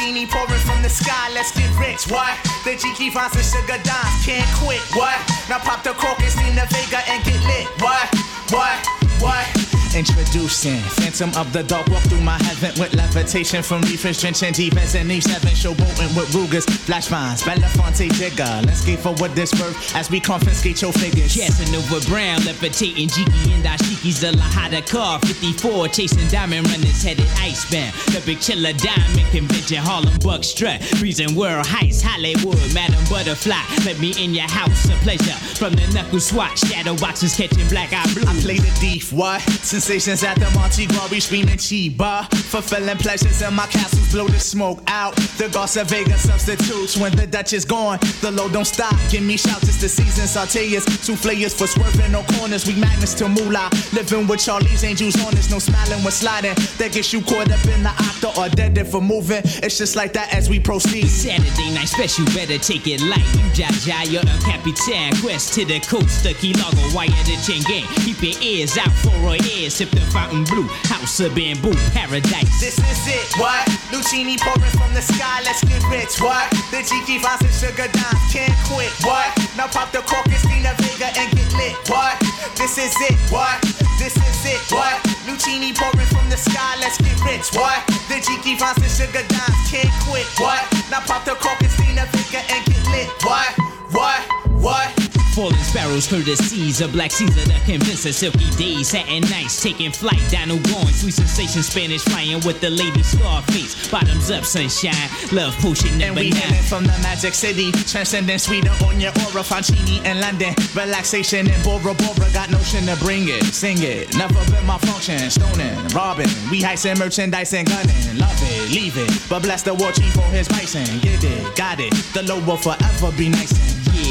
genie pouring from the sky, let's get rich, what? The G key, finds and sugar dimes, can't quit, what? Now pop the cork and steam the Vega and get lit, what? What? What? Introducing Phantom of the Dark. Walk through my heaven with levitation from reefers drenching deep as an E7. Showboating with Rugers, flash vines, Belafonte Jigger. Let's skate for what this worth as we confiscate your figures. Casanova Brown, levitating Jiki and Dashiki's the Lahada car. 54, chasing diamond runners headed icebound. The big chiller diamond convention, Harlem Buck strut. Freezing world heights, Hollywood, Madam Butterfly. Let me in your house, a pleasure. From the knuckle swatch, shadow boxes catching black eye blue. I play the thief, what? Sensations at the Monte Glory screaming Chiba. Fulfilling pleasures in my castles, blow the smoke out. The Garza Vega substitutes when the Dutch is gone. The load don't stop, give me shouts, it's the season. Sauteers, souffleurs for swerving no corners. We magnets to moolah. Living with Charlie's angels on us, no smiling when sliding. That gets you caught up in the octa or dead for moving. It's just like that as we proceed. Saturday night special, better take it light. You Jaja, you're a Capitan. Quest to the coast, the Key Largo, wire the chain gang. Keep your ears out for our ears. Sip the fountain blue, house of bamboo, paradise. This is it, what? Luchini pouring from the sky, let's get rich, what? The Jiki vines and sugar dimes can't quit, what? Now pop the cork, Christina Vega and get lit, what? This is it, what? This is it, what? Luchini pouring from the sky, let's get rich, what? The Jiki vines and sugar dimes can't quit, what? Now pop the cork, Christina Vega and get lit, what? What? What? Falling sparrows, through the seas, of Black Caesar that convince us silky days, satin nights, taking flight, Dino going, sweet sensation, Spanish flying with the lady Scarface, bottoms up, sunshine, love potion And number we nine. from the magic city, transcending sweeter on your aura, Fancini in London, relaxation in Bora Bora, got notion to bring it, sing it, never been my function, stoning, robbing, we heisting merchandise and gunning, love it, leave it, but bless the war chief for his bison, get it, got it, the low will forever be nice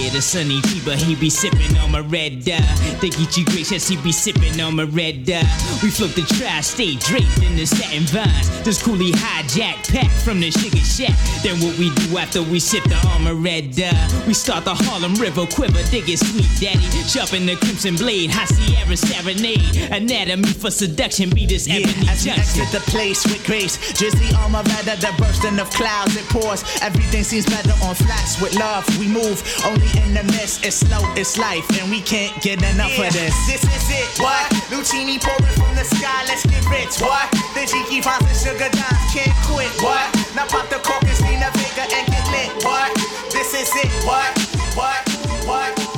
Yeah, the sunny Tiba, he be sipping on my red uh, dye. They get you gracious, he be sipping on my red dye. We float the tri-state draped in the satin vines. This coolie hijack pack from the sugar shack. Then what we do after we sip the armor red dye? We start the Harlem River quiver, dig it sweet daddy. Sharpen the crimson blade, high Sierra serenade. Anatomy for seduction, be this Yeah, ebony as junction. exit the place with grace, drizzly armor rather the bursting of clouds it pours. Everything seems better on flats with love. We move only in the mist. It's slow, it's life, and we can't get enough of this. This is it. What? Luchini pouring from the sky. Let's get rich. What? The Jiki finds the sugar dimes can't quit. What? Now pop the cork, Christina Vega and get lit. What? This is it. What? What? What?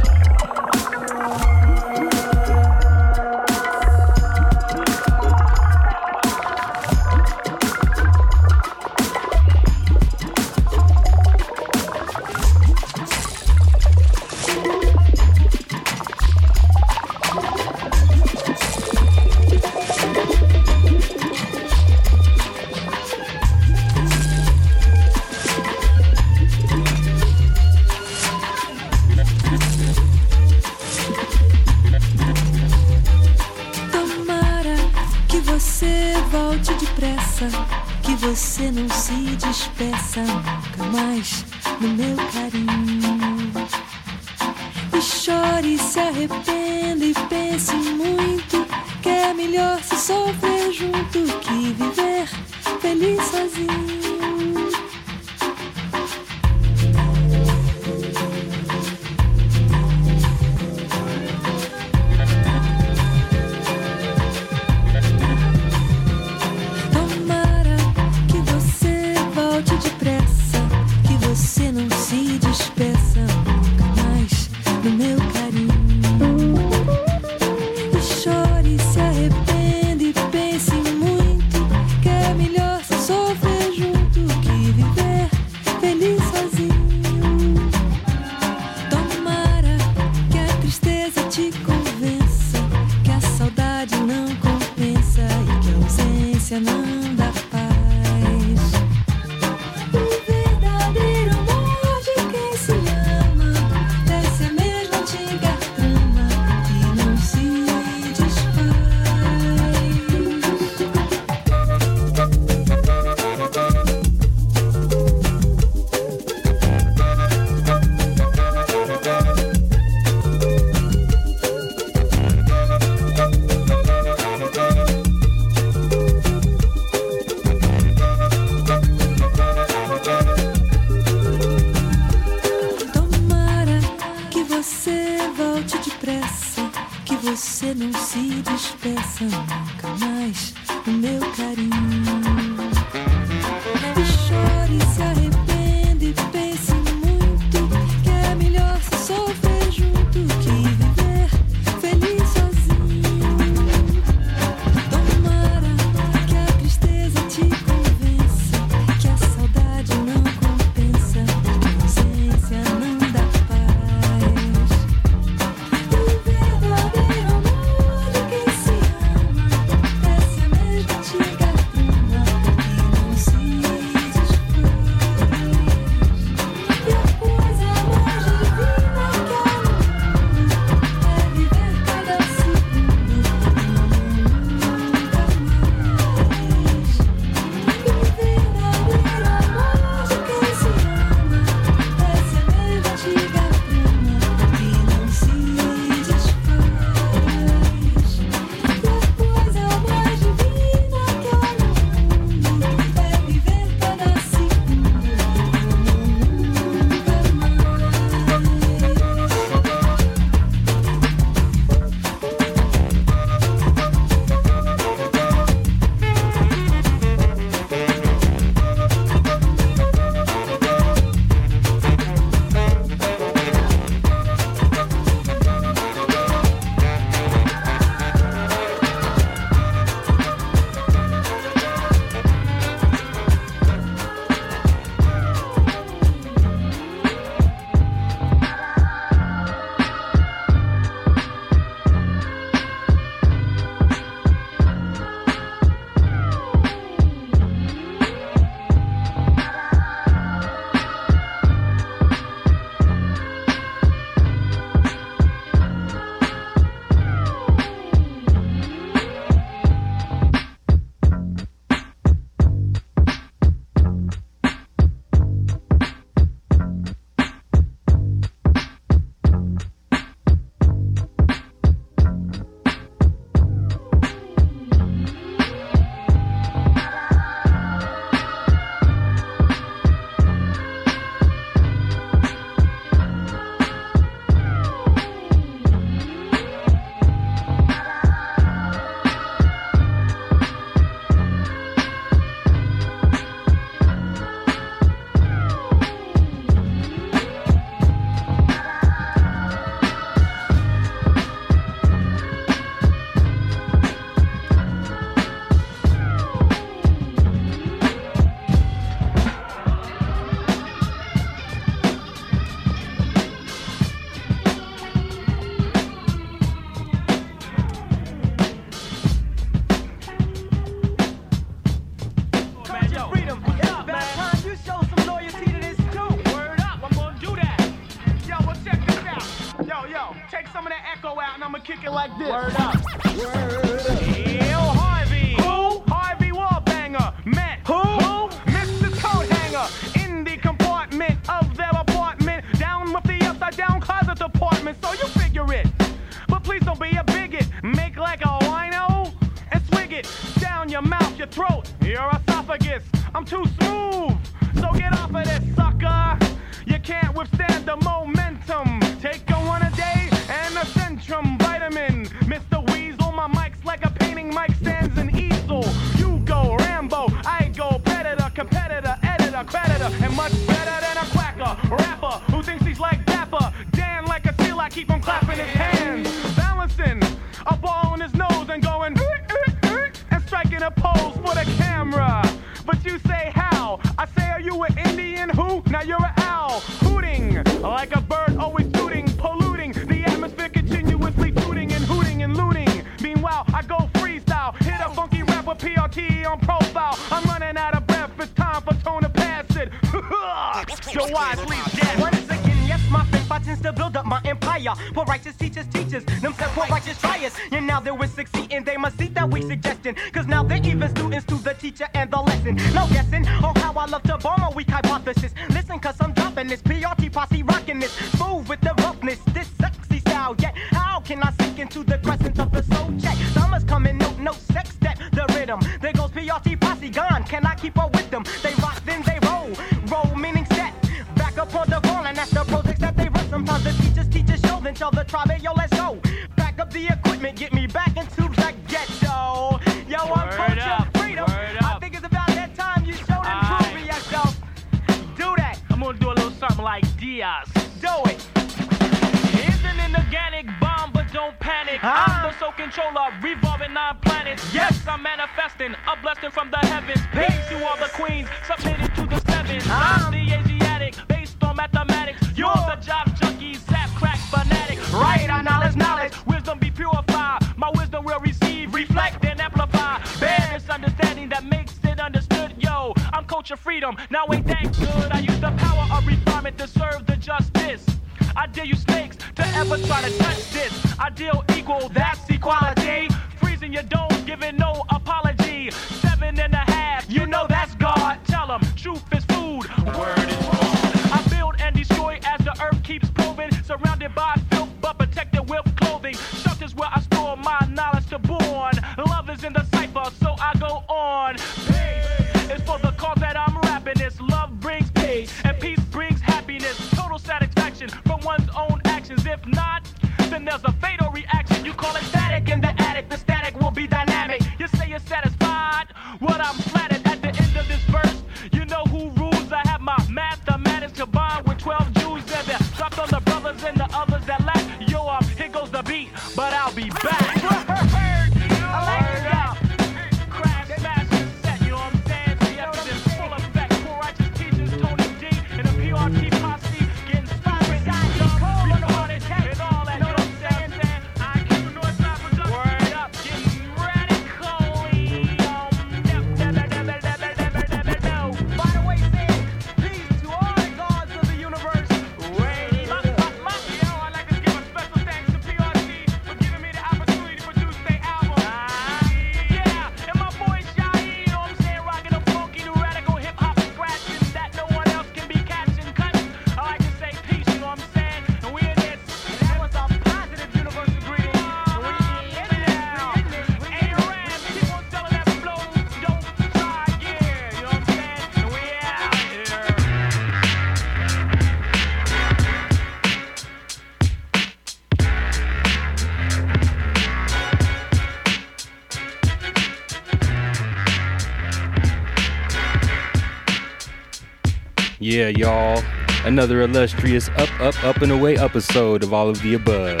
y'all. Another illustrious up, up, up, and away episode of all of the above.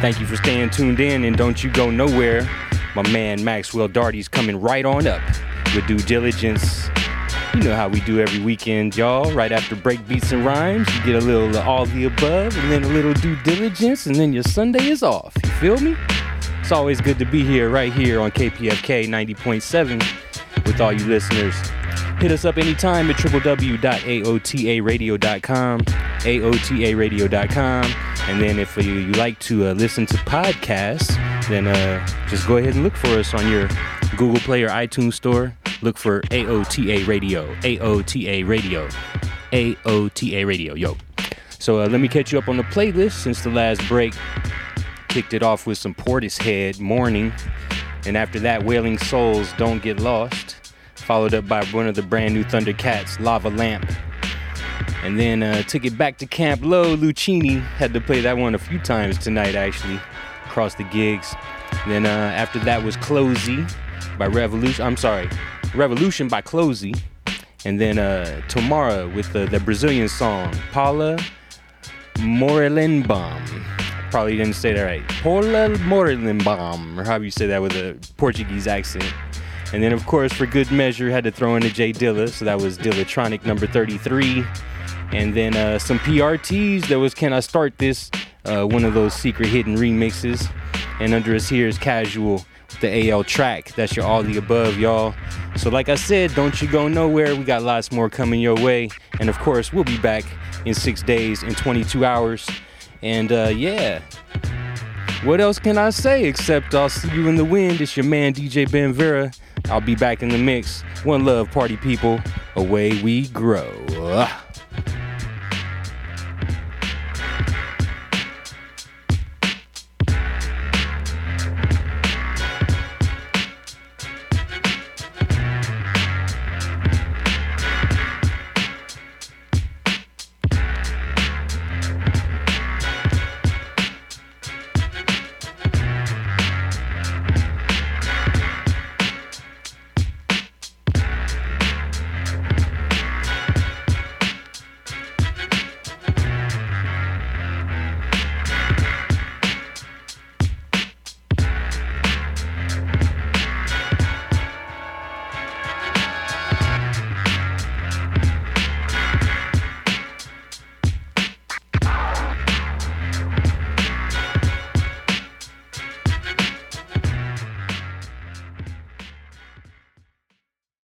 Thank you for staying tuned in and don't you go nowhere. My man Maxwell Darty's coming right on up with due diligence. You know how we do every weekend, y'all. Right after break beats and rhymes, you get a little all the above and then a little due diligence, and then your Sunday is off. You feel me? It's always good to be here, right here on KPFK 90.7 with all you listeners. Hit us up anytime at www.aotaradio.com, aotaradio.com. And then if you, you like to uh, listen to podcasts, then uh, just go ahead and look for us on your Google Play or iTunes store. Look for AOTA Radio, AOTA Radio, AOTA Radio. Yo. So uh, let me catch you up on the playlist since the last break. Kicked it off with some Portishead, Morning. And after that, Wailing Souls, Don't Get Lost followed up by one of the brand new Thundercats, Lava Lamp. And then uh, took it back to Camp Low. Luchini had to play that one a few times tonight, actually, across the gigs. Then uh, after that was CloZee by Revolution. I'm sorry, Revolution by CloZee. And then uh, Tomorrow with the, the Brazilian song, Paula Morelenbaum. Probably didn't say that right. Paula Morelenbaum, or however you say that with a Portuguese accent. And then, of course, for good measure, had to throw in a J Dilla. So that was Dillatronic number 33. And then uh, some PRTs. There was Can I Start This? Uh, one of those secret hidden remixes. And under us here is Casual the AL track. That's your all the above, y'all. So, like I said, don't you go nowhere. We got lots more coming your way. And of course, we'll be back in six days in 22 hours. And uh, yeah. What else can I say except I'll see you in the wind? It's your man DJ Ben Vera. I'll be back in the mix. One love, party people. Away we grow.